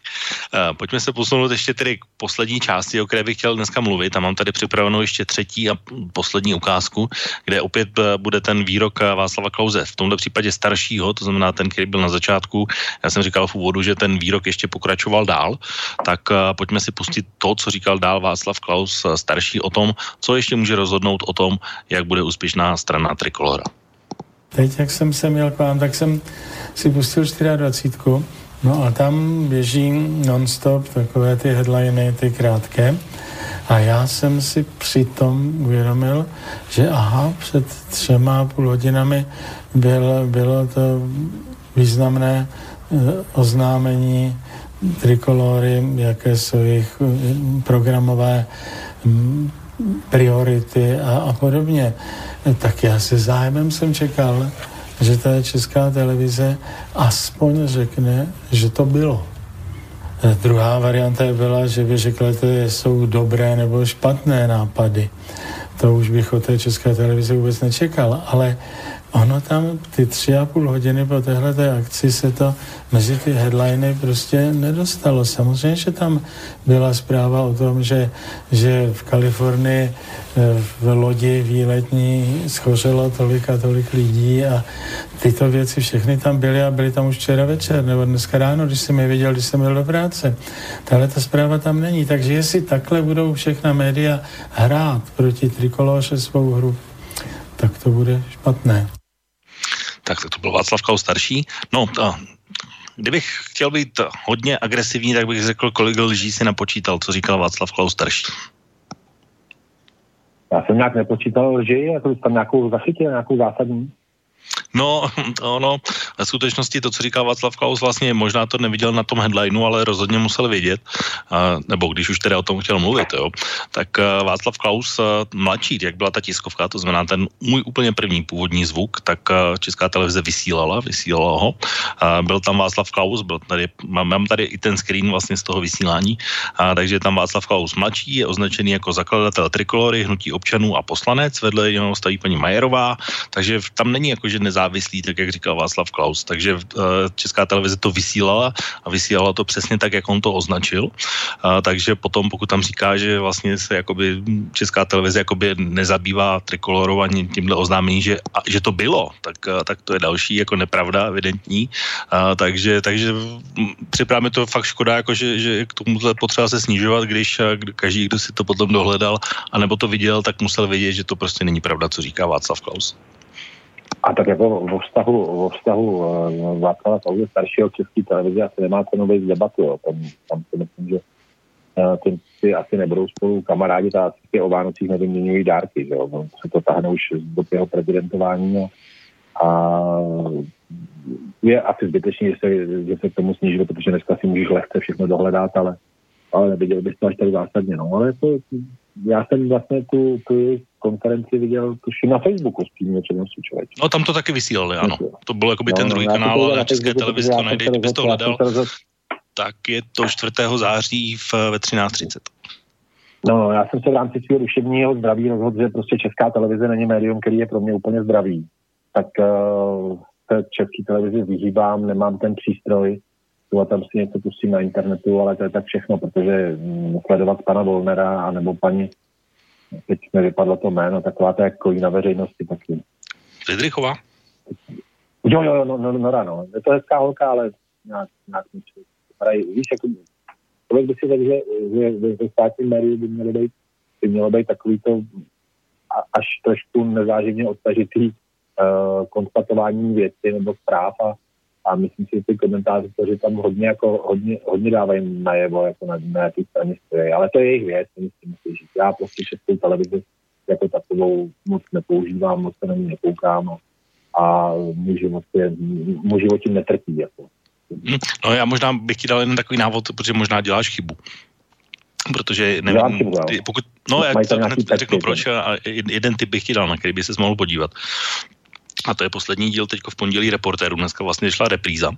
uh, pojďme se posunout ještě tedy k poslední části, o které bych chtěl dneska mluvit. A mám tady připravenou ještě třetí a poslední ukázku, kde opět eh, bude ten výrok eh, Václava Klauze. V tomto případě staršího, to znamená ten, který byl na začátku. Já jsem říkal v úvodu, že ten výrok ještě pokračoval dál. Tak pojďme si pustit to, co říkal dál Václav Klaus starší o tom, co ještě může rozhodnout o tom, jak bude úspěšná strana Trikolora. Teď, jak jsem se měl k vám, tak jsem si pustil 24. No a tam běží non-stop takové ty headliny, ty krátké. A já jsem si přitom uvědomil, že aha, před třema půl hodinami byl, bylo to významné eh, oznámení trikolory, jaké jsou jejich eh, programové mm, priority a, a podobně. Tak já se zájmem jsem čekal, že ta česká televize aspoň řekne, že to bylo. E, druhá varianta byla, že by řekla, že jsou dobré nebo špatné nápady. To už bych od té české televize vůbec nečekal, ale ono tam ty tři a půl hodiny po téhle akci se to mezi ty headliny prostě nedostalo. Samozřejmě, že tam byla zpráva o tom, že, že v Kalifornii eh, v lodi výletní schořelo tolik a tolik lidí a tyto věci všechny tam byly a byly tam už včera večer nebo dneska ráno, když jsem je viděl, když jsem byl do práce. Tahle ta zpráva tam není, takže jestli takhle budou všechna média hrát proti trikoloře svou hru, tak to bude špatné tak to byl Václav Klaus starší. No, a kdybych chtěl být hodně agresivní, tak bych řekl, kolik lží si napočítal, co říkal Václav Klaus starší. Já jsem nějak nepočítal lži, jako tam nějakou zachytil, nějakou zásadní. No, ono, ve skutečnosti to, co říká Václav Klaus, vlastně možná to neviděl na tom headlineu, ale rozhodně musel vědět, nebo když už teda o tom chtěl mluvit, jo, tak Václav Klaus mladší, jak byla ta tiskovka, to znamená ten můj úplně první původní zvuk, tak Česká televize vysílala, vysílala ho. Byl tam Václav Klaus, byl tady, mám, tady i ten screen vlastně z toho vysílání, takže tam Václav Klaus mladší, je označený jako zakladatel trikolory, hnutí občanů a poslanec, vedle něho stojí paní Majerová, takže tam není jako, že nezá závislí, tak jak říkal Václav Klaus. Takže uh, Česká televize to vysílala a vysílala to přesně tak, jak on to označil. Uh, takže potom, pokud tam říká, že vlastně se jakoby Česká televize jakoby nezabývá trikolorou ani tímhle oznámení, že, a, že to bylo, tak, uh, tak to je další jako nepravda, evidentní. Takže, takže připravíme to fakt škoda, jako že, že k tomu potřeba se snižovat, když každý, kdo si to potom dohledal, anebo to viděl, tak musel vědět, že to prostě není pravda, co říká Václav Klaus. A tak jako vo vztahu, vo vztahu uh, Václava Klauze staršího české televize asi nemá cenu vést debatu. Jo. Tam, tam si myslím, že uh, ty, ty asi nebudou spolu kamarádi, ta asi o Vánocích nevyměňují dárky. Že jo. No, se to tahne už z jeho prezidentování a, a je asi zbytečný, že se, že se k tomu snížilo, protože dneska si můžeš lehce všechno dohledat, ale, ale neviděl bych to až tak zásadně. No. Ale to, já jsem vlastně tu, tu konferenci viděl tuším na Facebooku s tím přenosu člověk. No tam to taky vysílali, ano. To byl jakoby no, ten no, druhý kanál na České televizi, to najde, kdybys to hledal, tak je to 4. září v, ve 13.30. No, já jsem se v rámci svého duševního zdraví rozhodl, že prostě česká televize není médium, který je pro mě úplně zdravý. Tak uh, se české televizi vyhýbám, nemám ten přístroj, tu a tam si něco pustím na internetu, ale to je tak všechno, protože mm, sledovat pana Volnera nebo paní, teď mi vypadlo to jméno, taková to jako na veřejnosti taky. Fridrichová? Jo, jo, no, no, no, no. Je to hezká holka, ale nějak, nějak víš, jako člověk by si řekl, že, že ve státním médiu by mělo být, by mělo být takový to až trošku nezáživně odtažitý uh, konstatování věci nebo zpráv a a myslím si, že ty komentátoři tam hodně, jako, hodně, hodně dávají najevo, jako na, na jaký straně stojí. Ale to je jejich věc, myslím si, že já prostě českou televizi jako takovou moc nepoužívám, moc se na ní nekoukám a, můj život, je, můj život tím netrpí. Jako. Hm, no já možná bych ti dal jeden takový návod, protože možná děláš chybu. Protože nevím, chybu, pokud, no já to hned řeknu proč a jeden typ bych ti dal, na který by se mohl podívat a to je poslední díl teď v pondělí reportéru, dneska vlastně šla repríza.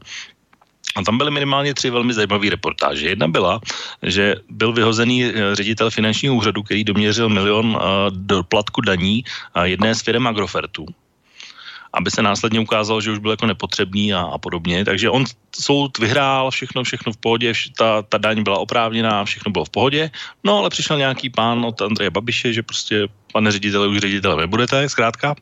A tam byly minimálně tři velmi zajímavé reportáže. Jedna byla, že byl vyhozený eh, ředitel finančního úřadu, který doměřil milion eh, do platku daní jedné z firm Agrofertu aby se následně ukázalo, že už byl jako nepotřebný a, a podobně. Takže on soud vyhrál, všechno, všechno v pohodě, vš- ta, ta daň byla oprávněná, všechno bylo v pohodě, no ale přišel nějaký pán od Andreje Babiše, že prostě pane ředitele, už ředitele nebudete, zkrátka,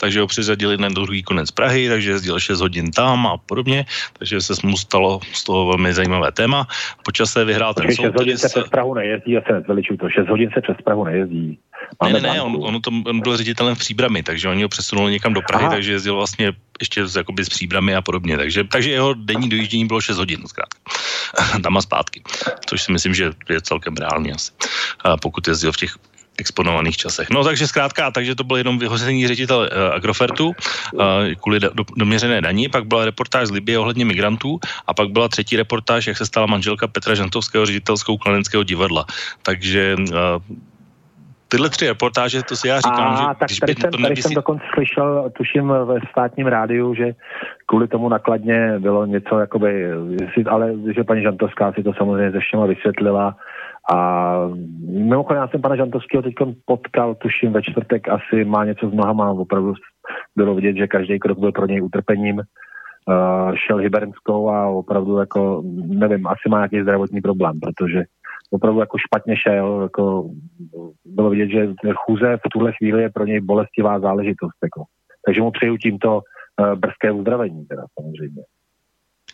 takže ho přiřadili na druhý konec Prahy, takže jezdil 6 hodin tam a podobně, takže se mu stalo z toho velmi zajímavé téma. Počasé vyhrál ten soud. 6 hodin se přes Prahu nejezdí, já se zveličuju to, 6 hodin se přes Prahu nejezdí. Máme ne, ne, ne, on, on, to, on byl ředitelem v Příbrami, takže oni ho přesunuli někam do Prahy, Aha. takže jezdil vlastně ještě z, jakoby s Příbrami a podobně. Takže, takže jeho denní dojíždění bylo 6 hodin, zkrátka. Tam a zpátky. Což si myslím, že je celkem reálně asi. A pokud jezdil v těch exponovaných časech. No takže zkrátka, takže to byl jenom vyhozený ředitel uh, Agrofertu uh, kvůli do, doměřené daní, pak byla reportáž z Libie ohledně migrantů a pak byla třetí reportáž, jak se stala manželka Petra Žantovského ředitelskou klaneckého divadla. Takže uh, tyhle tři reportáže, to si já říkám, a, že tak když tady, by jsem, to tady jsem dokonce slyšel, tuším ve státním rádiu, že kvůli tomu nakladně bylo něco, jakoby, ale že paní Žantovská si to samozřejmě ze všema vysvětlila. A mimochodem, já jsem pana Žantovského teď potkal, tuším ve čtvrtek, asi má něco s nohama, opravdu bylo vidět, že každý krok byl pro něj utrpením. Uh, šel hybernskou a opravdu jako, nevím, asi má nějaký zdravotní problém, protože opravdu jako špatně šel, jako bylo vidět, že chůze v tuhle chvíli je pro něj bolestivá záležitost. Jako. Takže mu přeju tímto uh, brzké uzdravení, teda samozřejmě.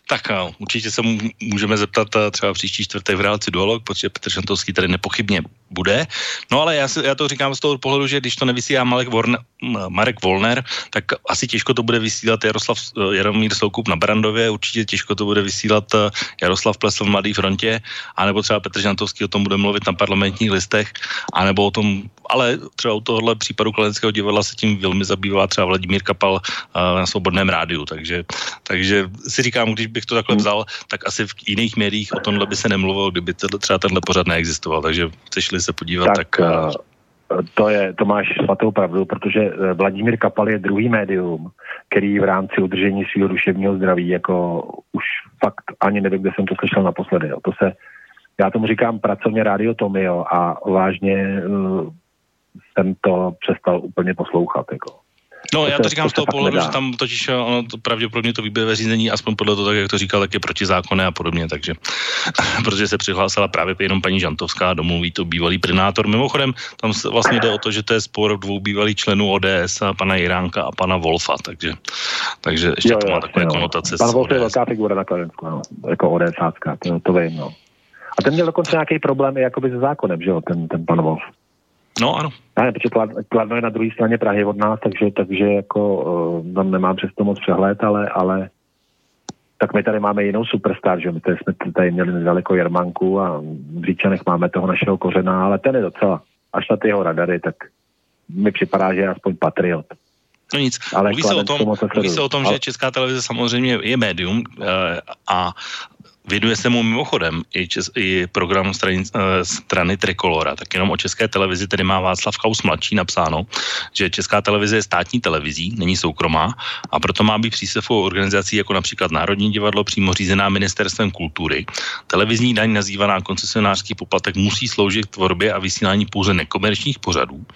Tak určitě se můžeme zeptat eh, třeba příští čtvrtek v reálci duolog, protože Petr Šantovský tady nepochybně bude. No ale já, si, já to říkám z toho pohledu, že když to nevysílá Marek, Warner, Marek Volner, tak asi těžko to bude vysílat Jaroslav eh, Jaromír Soukup na Brandově, určitě těžko to bude vysílat eh, Jaroslav Plesl v Mladý frontě, anebo třeba Petr Žantovský o tom bude mluvit na parlamentních listech, anebo o tom, ale třeba u tohohle případu Kladenského divadla se tím velmi zabývá třeba Vladimír Kapal na Svobodném rádiu, takže, takže si říkám, když bych to takhle hmm. vzal, tak asi v jiných médiích o tomhle by se nemluvilo, kdyby to, třeba tenhle pořad neexistoval, takže chceš se podívat, tak... tak uh... To, je, to máš svatou pravdu, protože eh, Vladimír Kapal je druhý médium, který v rámci udržení svého duševního zdraví, jako už fakt ani nevím, kde jsem to slyšel naposledy. Jo. To se, já tomu říkám pracovně Radio Tomio a vážně uh, jsem to přestal úplně poslouchat. Jako. No, já to říkám z toho pohledu, že tam totiž ono to pravděpodobně to výběrové řízení, aspoň podle toho, tak jak to říkal, tak je protizákonné a podobně, takže protože se přihlásila právě jenom paní Žantovská, domluví to bývalý primátor. Mimochodem, tam vlastně jde o to, že to je spor dvou bývalých členů ODS a pana Jiránka a pana Wolfa, takže, takže ještě jo, to má takové no. konotace. Pan Wolf je velká figura na Kladensku, no, jako ODSácká, to, to vím, no. A ten měl dokonce nějaký problém i jakoby se zákonem, že jo, ten, ten pan Wolf. No ano. Ne, protože Kladno je na druhé straně Prahy od nás, takže, takže jako uh, tam nemám přesto moc přehled, ale, ale tak my tady máme jinou superstar, že my tady jsme tady měli nedaleko Jermanku a v Říčanech máme toho našeho kořena, ale ten je docela, až na ty jeho radary, tak mi připadá, že je aspoň patriot. No nic, ale mluví se o tom, mluví se o tom, že Česká televize samozřejmě je médium uh, a Věnuje se mu mimochodem i, čes, i program strany, eh, strany Trikolora, tak jenom o české televizi tedy má Václav Kaus mladší napsáno, že česká televize je státní televizí, není soukromá a proto má být přísevou organizací jako například Národní divadlo přímo řízená ministerstvem kultury. Televizní daň nazývaná koncesionářský poplatek musí sloužit k tvorbě a vysílání pouze nekomerčních pořadů,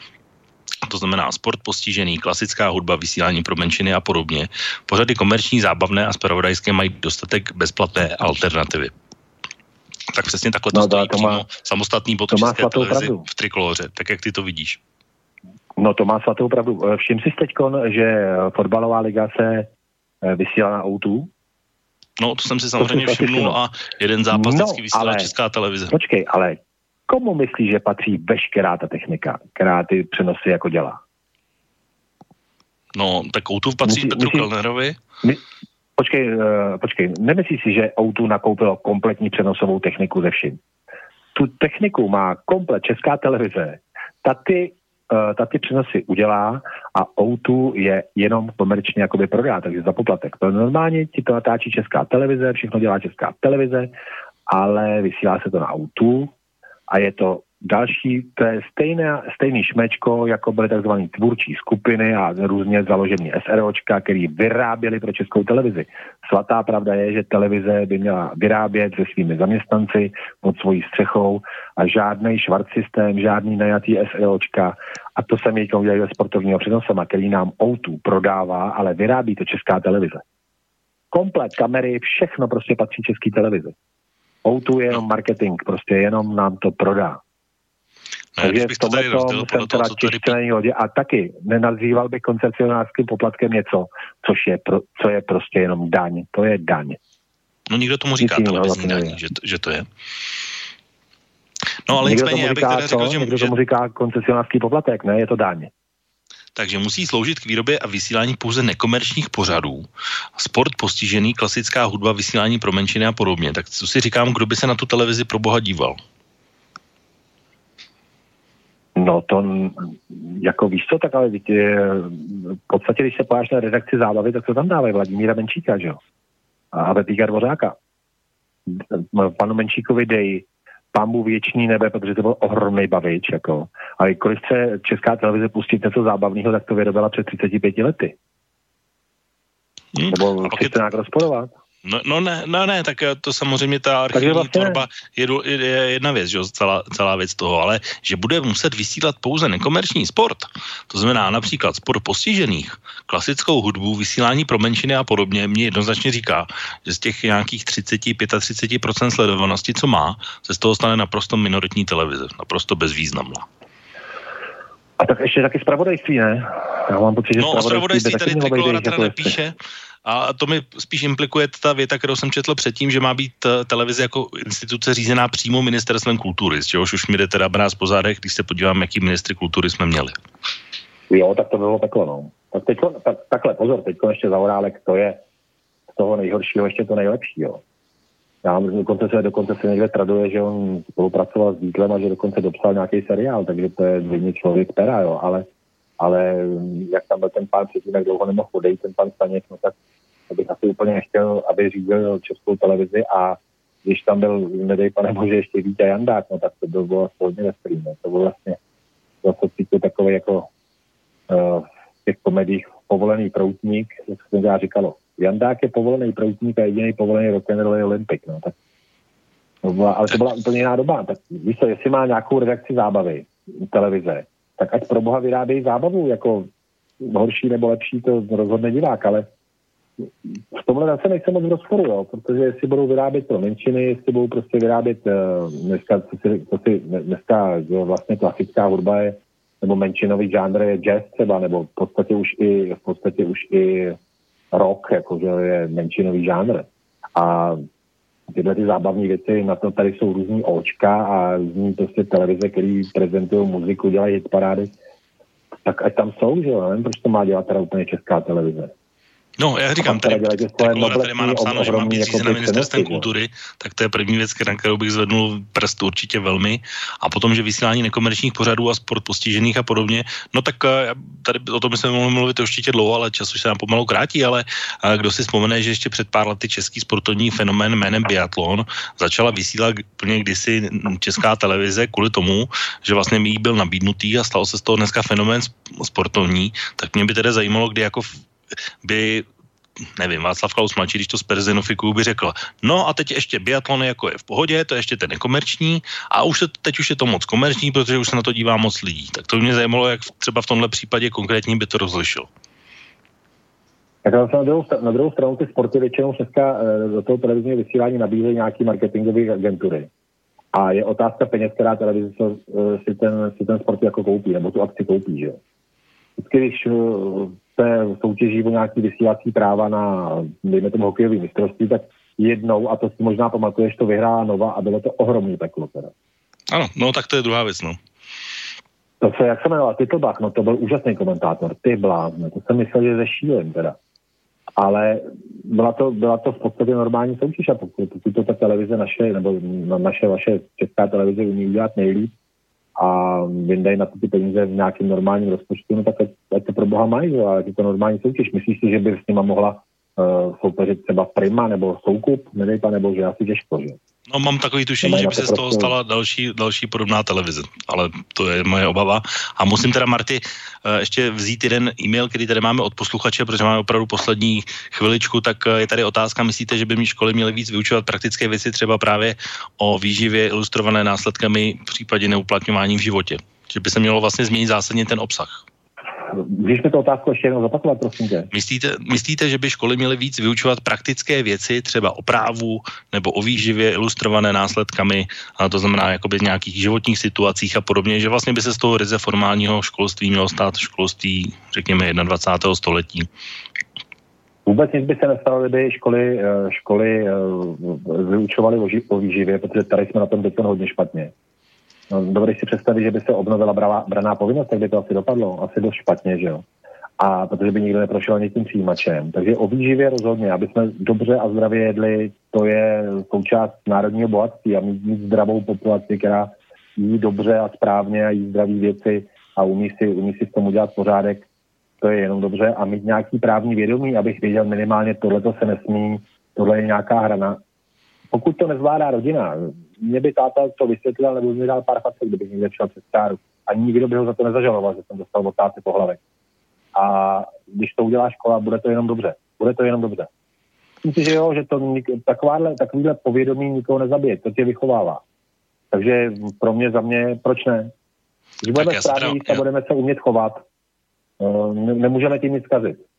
to znamená sport postižený, klasická hudba, vysílání pro menšiny a podobně. Pořady komerční, zábavné a spravodajské mají dostatek bezplatné alternativy. Tak přesně takhle to no, stojí to má, samostatný bod České televizi v trikoloře, tak jak ty to vidíš. No to má svatou pravdu. Eh, všim si teď, že fotbalová liga se eh, vysílá na O2? No, to jsem si samozřejmě všimnul a jeden zápas no, vždycky vysílá ale, Česká televize. Počkej, ale komu myslí, že patří veškerá ta technika, která ty přenosy jako dělá? No, tak Outu patří myslí, Petru myslí, Kellnerovi? My, počkej, uh, počkej, nemyslíš si, že Outu nakoupilo kompletní přenosovou techniku ze vším? Tu techniku má komplet Česká televize. Ta ty, uh, ta ty přenosy udělá a Outu je jenom komerčně jakoby prodá, takže za poplatek. To normálně ti to natáčí Česká televize, všechno dělá Česká televize, ale vysílá se to na Outu, a je to další, to je stejné, stejný šmečko, jako byly tzv. tvůrčí skupiny a různě založený SROčka, který vyráběli pro českou televizi. Svatá pravda je, že televize by měla vyrábět se svými zaměstnanci pod svojí střechou a žádný švart systém, žádný najatý SROčka a to se teď udělali ve sportovního přenosama, který nám O2 prodává, ale vyrábí to česká televize. Komplet kamery, všechno prostě patří české televizi. O2 je jenom marketing, prostě jenom nám to prodá. Ne, Takže v tomhle jsem teda těžce hodě a taky nenazýval bych koncesionářským poplatkem něco, což je, pro, co je prostě jenom daň. To je daň. No někdo tomu říká Nic televizní daň, že, že to je. No ale nicméně, já bych teda řekl, že... Někdo tomu říká koncesionářský poplatek, ne, je to daň takže musí sloužit k výrobě a vysílání pouze nekomerčních pořadů. Sport postižený, klasická hudba, vysílání pro menšiny a podobně. Tak co si říkám, kdo by se na tu televizi pro boha díval? No to, jako víš co, tak ale v podstatě, když se pojáš na redakci zábavy, tak to tam dávají Vladimíra Menčíka, že jo? A Petíka Dvořáka. Panu Menčíkovi dej pámu věčný nebe, protože to byl ohromný bavič, jako. A když chce česká televize pustit něco zábavného, tak to vyrobila před 35 lety. Hmm. Nebo chce nějak rozporovat? No, no ne, no ne, tak eh, to samozřejmě ta archivní vlastně tvorba je, je jedna věc, že, celá, celá věc toho, ale že bude muset vysílat pouze nekomerční sport, to znamená například sport postižených, klasickou hudbu, vysílání pro menšiny a podobně, mě jednoznačně říká, že z těch nějakých 30-35% sledovanosti, co má, se z toho stane naprosto minoritní televize, naprosto bezvýznamná. A tak ještě taky zpravodajství, ne? Já mám pocit, že no, zpravodajství tady Trikolora teda nepíše, a to mi spíš implikuje ta věta, kterou jsem četl předtím, že má být eh, televize jako instituce řízená přímo ministerstvem kultury, z čehož už mi jde teda brát po zádech, když se podívám, jaký ministry kultury jsme měli. Jo, tak to bylo peklo, no. Tak, teďko, tak takhle, pozor, teď ještě Zaurálek, to je z toho nejhoršího ještě to nejlepší, jo. Já dokonce se, dokonce se někde traduje, že on spolupracoval s Beatlem a že dokonce dopsal nějaký seriál, takže to je zřejmě člověk pera, jo, ale, ale jak tam byl ten pán předtím, jak dlouho nemohl odejít, ten pan Staněk, no tak bych asi úplně nechtěl, aby řídil českou televizi a když tam byl, nedej pane bože, ještě Vítě Jandák, no tak to bylo vlastně hodně veselý, no. to byl vlastně zase cítil takový jako uh, v těch komedích povolený proutník, jak se to říkalo. Jandák je povolený proutník a jediný povolený rock'n'roll je Olympik, no tak byla, ale to byla úplně jiná doba. Tak víš co, jestli má nějakou redakci zábavy, televize, tak ať pro boha vyrábějí zábavu, jako horší nebo lepší, to rozhodne divák, ale v tomhle zase nejsem moc v rozporu, jo, protože jestli budou vyrábět pro menšiny, jestli budou prostě vyrábět uh, dneska, co si, co si, dneska jo, vlastně klasická hudba je, nebo menšinový žánr je jazz třeba, nebo v podstatě už i, v podstatě už i rock, jakože je menšinový žánr. A tyhle ty zábavní věci, na to tady jsou různý očka a různý prostě televize, které prezentují muziku, dělají hitparády, tak ať tam jsou, že jo, nevím, proč to má dělat teda úplně česká televize. No, já říkám, tady, tady, tady má napsáno, že má být zřízena ministerstvem kultury, tak to je první věc, na kterou bych zvednul prst určitě velmi. A potom, že vysílání nekomerčních pořadů a sport postižených a podobně, no tak eh, tady o tom jsme mohli mluvit určitě dlouho, ale čas už se nám pomalu krátí, ale eh, kdo si vzpomene, že ještě před pár lety český sportovní fenomén jménem biatlon začala vysílat úplně kdysi česká televize kvůli tomu, že vlastně mi byl nabídnutý a stalo se z toho dneska fenomén sportovní, tak mě by tedy zajímalo, kdy jako by nevím, Václav Klaus mladší, když to sperzenifikuje, by řekl, no a teď ještě biatlon jako je v pohodě, to je ještě ten nekomerční a už se, teď už je to moc komerční, protože už se na to dívá moc lidí. Tak to mě zajímalo, jak třeba v tomhle případě konkrétní by to rozlišil. Tak na druhou, na druhou stranu ty sporty většinou dneska eh, do toho televizního vysílání nabízejí nějaký marketingové agentury. A je otázka peněz, která televize eh, si ten, si ten sport jako koupí, nebo tu akci koupí, že. Vždycky, když eh, se soutěží o nějaký vysílací práva na, dejme tomu, hokejový mistrovství, tak jednou, a to si možná pamatuješ, to vyhrála Nova a bylo to ohromný peklo teda. Ano, no tak to je druhá věc, no. To se, jak se jmenoval, Titlbach, no to byl úžasný komentátor, ty blázne, to jsem myslel, že ze šílen teda. Ale byla to, byla to v podstatě normální soutěž a pokud, pokud to ta televize naše, nebo naše, vaše česká televize umí udělat nejlíp, a vyndají na to ty peníze v nějakém normálním rozpočtu, no tak ať, ať to pro boha mají, ale je to normální soutěž. Myslíš si, že by s nima mohla uh, soupeřit třeba Prima nebo Soukup, nedej nebo že asi těžko, že? No mám takový tušení, že by se z toho stala další, další podobná televize, ale to je moje obava. A musím teda, Marty, eh, ještě vzít jeden e-mail, který tady máme od posluchače, protože máme opravdu poslední chviličku, tak eh, je tady otázka, myslíte, že by mi školy měly víc vyučovat praktické věci, třeba právě o výživě ilustrované následkami v případě neuplatňování v životě? Že by se mělo vlastně změnit zásadně ten obsah? Můžeš mi to otázku ještě jednou zopakovat, prosím tě? Myslíte, myslíte, že by školy měly víc vyučovat praktické věci, třeba o právu nebo o výživě ilustrované následkami, a to znamená jakoby v nějakých životních situacích a podobně, že vlastně by se z toho ryze formálního školství mělo stát školství, řekněme, 21. století? Vůbec nic by se nestalo, kdyby školy, eh, školy eh, vyučovaly o výživě, protože tady jsme na tom teď hodně špatně. No, dovedeš si představit, že by se obnovila braná, braná povinnost, tak by to asi dopadlo. Asi dost špatně, že jo. A protože by nikdo neprošel tím přijímačem. Takže o výživě rozhodně, aby jsme dobře a zdravě jedli, to je součást národního bohatství a mít, mít zdravou populaci, která jí dobře a správně a jí zdraví věci a umí si, umí si s tom udělat pořádek, to je jenom dobře. A mít nějaký právní vědomí, abych věděl minimálně, tohle to se nesmí, tohle je nějaká hrana. Pokud to nezvládá rodina, mě by táta to vysvětlil, nebo mi dal pár facek, kdybych někde šel přes čáru. A nikdo by ho za to nezažaloval, že jsem dostal od táty po hlavě. A když to udělá škola, bude to jenom dobře. Bude to jenom dobře. Myslím si, že jo, že to takováhle, takovýhle povědomí nikoho nezabije, to tě vychovává. Takže pro mě, za mě, proč ne? Když budeme správně a budeme se umět chovat, eh, nemůžeme tím nic zkazit.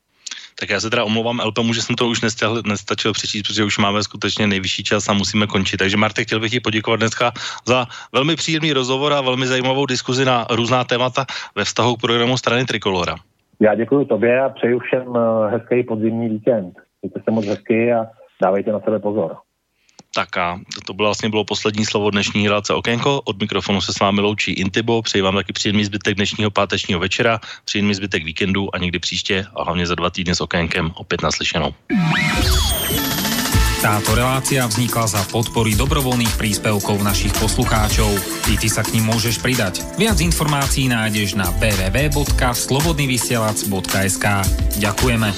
Tak já se teda omlouvám Elpemu, že jsem to už nestačil, nestačil přečíst, protože už máme skutečně nejvyšší čas a musíme končit. Takže Marte, chtěl bych ti poděkovat dneska za velmi příjemný rozhovor a velmi zajímavou diskuzi na různá témata ve vztahu k programu strany Trikolora. Já děkuji tobě a přeju všem eh, hezký podzimní víkend. Mějte se moc hezky a dávejte na sebe pozor. Tak a to bylo vlastně bylo poslední slovo dnešní relace Okénko. Od mikrofonu se s vámi loučí Intibo. Přeji vám taky příjemný zbytek dnešního pátečního večera, příjemný zbytek víkendu a někdy příště a hlavně za dva týdny s Okénkem opět naslyšenou. Táto relácia vznikla za podpory dobrovoľných príspevkov našich poslucháčov. I ty sa k ním môžeš pridať. Viac informácií nájdeš na www.slobodnyvysielac.sk Ďakujeme.